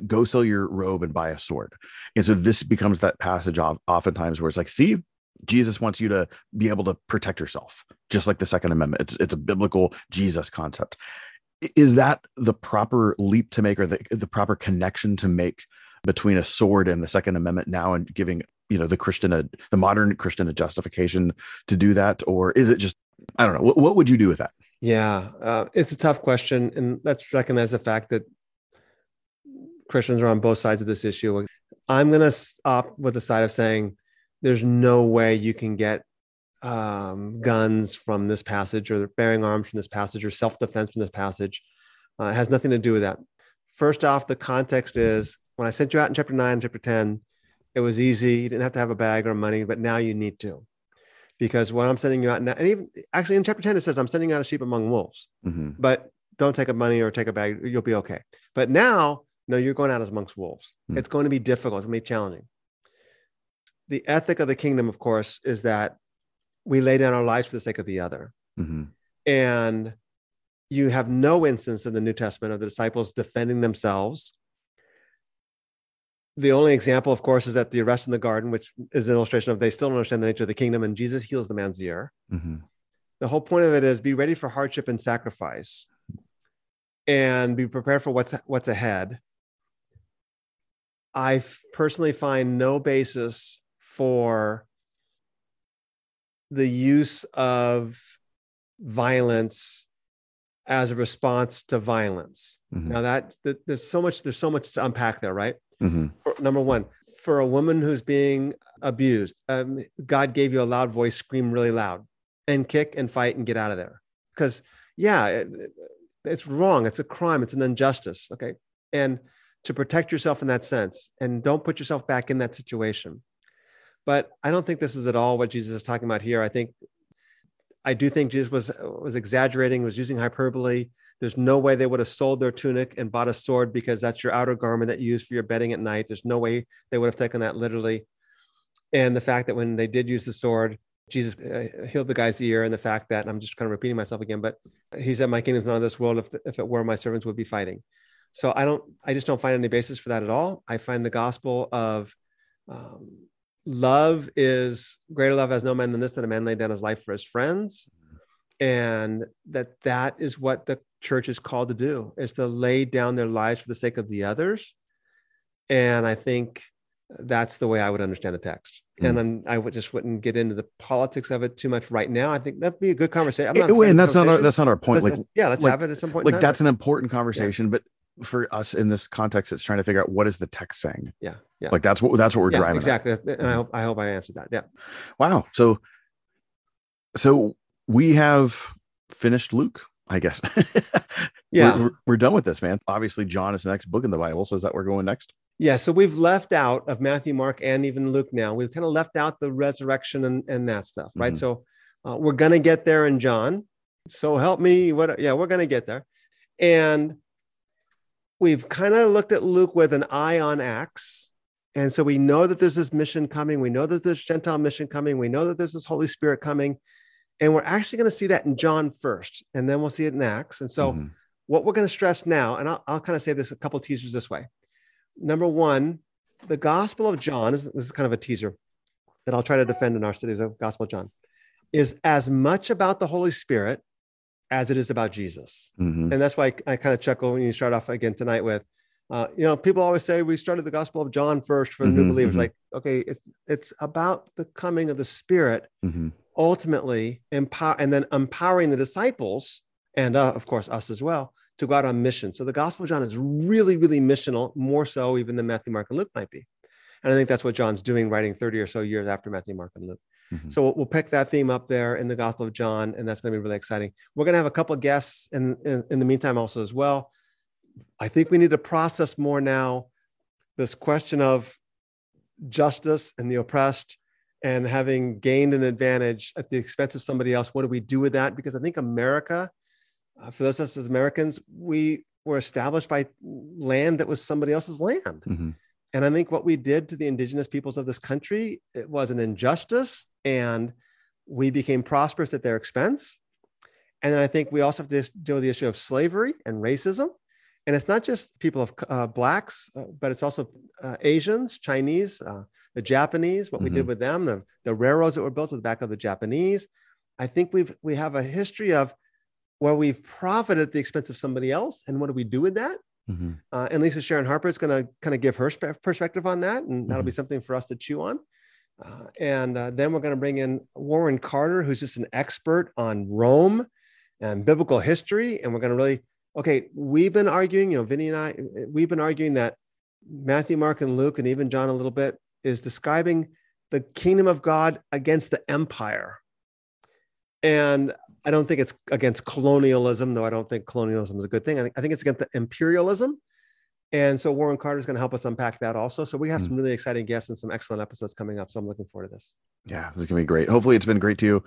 go sell your robe and buy a sword. And so this becomes that passage of, oftentimes where it's like see jesus wants you to be able to protect yourself just like the second amendment. It's it's a biblical jesus concept. Is that the proper leap to make or the, the proper connection to make between a sword and the second amendment now and giving you know the christian a the modern christian a justification to do that? Or is it just i don't know what, what would you do with that Yeah, uh, it's a tough question, and let's recognize the fact that Christians are on both sides of this issue. I'm going to stop with the side of saying there's no way you can get um, guns from this passage, or bearing arms from this passage, or self-defense from this passage. Uh, it has nothing to do with that. First off, the context is when I sent you out in chapter nine, chapter ten, it was easy. You didn't have to have a bag or money, but now you need to because what I'm sending you out now, and even actually in chapter 10, it says, I'm sending out a sheep among wolves, Mhm. but don't take a money or take a bag. You'll be okay. But now, no, you're going out as amongst wolves. Hmm. It's going to be difficult. It's going to be challenging. The ethic of the kingdom, of course, is that we lay down our lives for the sake of the other. Mhm. And you have no instance in the New Testament of the disciples defending themselves. The only example, of course, is at the arrest in the garden, which is an illustration of they still don't understand the nature of the kingdom, and Jesus heals the man's ear. Mhm. The whole point of it is be ready for hardship and sacrifice, and be prepared for what's what's ahead. I f- personally find no basis for the use of violence as a response to violence. Mhm. Now that, that there's so much there's so much to unpack there, right? Mhm. For- number one, for a woman who's being abused, um, God gave you a loud voice, scream really loud, and kick and fight and get out of there. Because yeah, it- it's wrong. It's a crime. It's an injustice. Okay, and to protect yourself in that sense, and don't put yourself back in that situation. But I don't think this is at all what Jesus is talking about here. I think I do think Jesus was was exaggerating, was using hyperbole. There's no way they would have sold their tunic and bought a sword because that's your outer garment that you use for your bedding at night. There's no way they would have taken that literally. And the fact that when they did use the sword, Jesus uh, healed the guy's ear, and the fact that I'm just kind of repeating myself again, but he said, "My kingdom's not of this world. If if it were, my servants would be fighting." So I don't, I just don't find any basis for that at all. I find the gospel of um, love is greater love has no man than this that a man laid down his life for his friends and that that is what the church is called to do is to lay down their lives for the sake of the others. And i think that's the way i would understand the text. Mm. and then i would just wouldn't get into the politics of it too much right now. I think that'd be a good conversation I'm not wait, and that's not our, that's not our point. Let's- like yeah let's like- have it at some point like that's an important conversation but for us in this context it's trying to figure out what is the text saying. Yeah yeah. Like that's what that's what we're yeah, driving at. exactly. And I hope, I hope i answered that. Yeah. Wow. So so we have finished luke i guess Yeah. we're, we're, done with this man obviously john is the next book in the bible so is that where we're going next Yeah, so we've left out of Matthew, Mark, and even Luke now. We've kind of left out the resurrection and, and that stuff, right? Mhm. So uh, we're going to get there in John. So help me. What? Yeah, we're going to get there. And we've kind of looked at Luke with an eye on Acts. And so we know that there's this mission coming. We know that there's Gentile mission coming. We know that there's this Holy Spirit coming. And we're actually going to see that in John first, and then we'll see it in Acts. And so Mhm. what we're going to stress now, and I'll, I'll kind of say this a couple of teasers this way. Number one, the Gospel of John this, this is kind of a teaser that I'll try to defend in our studies of Gospel of John, is as much about the Holy Spirit as it is about Jesus. Mhm. And that's why I, I kind of chuckle when you start off again tonight with, uh, you know, people always say we started the Gospel of John first for the new believers. mhm. Like, okay, it's, it's about the coming of the Spirit Mhm. Ultimately empower and then empowering the disciples and uh, of course us as well to go out on mission. So the Gospel of John is really, really missional, more so even than Matthew, Mark, and Luke might be. And I think that's what John's doing, writing 30 or so years after Matthew, Mark, and Luke. Mm-hmm. So we'll, pick that theme up there in the Gospel of John, and that's going to be really exciting. We're going to have a couple of guests in, in, in the meantime also as well. I think we need to process more now this question of justice and the oppressed and having gained an advantage at the expense of somebody else. What do we do with that? Because I think America, uh, for those of us as Americans, we were established by land that was somebody else's land. Mm-hmm. And I think what we did to the indigenous peoples of this country, it was an injustice and we became prosperous at their expense. And then I think we also have to deal with the issue of slavery and racism. And it's not just people of uh, blacks, uh, but it's also uh, Asians, Chinese, uh, the Japanese, what mm-hmm. we did mm-hmm. with them, the, the railroads that were built at the back of the Japanese. I think we've we have a history of where we've profited at the expense of somebody else. And what do we do with that? Mm-hmm. Uh, and Lisa Sharon Harper is going to kind of give her perspective on that, and that'll mm-hmm. be something for us to chew on. Uh, and uh, then we're going to bring in Warren Carter, who's just an expert on Rome and biblical history, and we're going to really okay. We've been arguing, you know, Vinnie and I, we've been arguing that Matthew, Mark, and Luke, and even John a little bit, is describing the kingdom of God against the empire. And I don't think it's against colonialism, though I don't think colonialism is a good thing. I think, I think it's against the imperialism. And so Warren Carter is going to help us unpack that also. So we have mm. some really exciting guests and some excellent episodes coming up. So I'm looking forward to this. Yeah, this is going to be great. Hopefully, it's been great to you.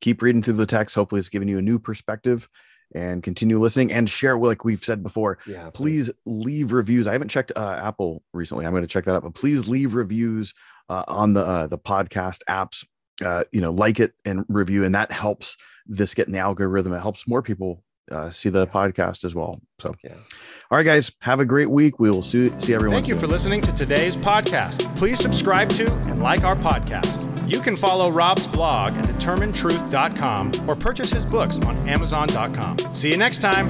Keep reading through the text. Hopefully, it's given you a new perspective and continue listening and share like we've said before yeah please, please leave reviews. I haven't checked uh, apple recently. I'm going to check that out but please leave reviews uh, on the uh, the podcast apps. Uh, you know like it and review and that helps this get in the algorithm. It helps more people uh, see the yeah. podcast as well. So yeah. all right guys have a great week. We will see, see everyone thank you soon. for listening to today's podcast. Please subscribe to and like our podcast you can follow rob's blog at determinetruth.com or purchase his books on amazon.com see you next time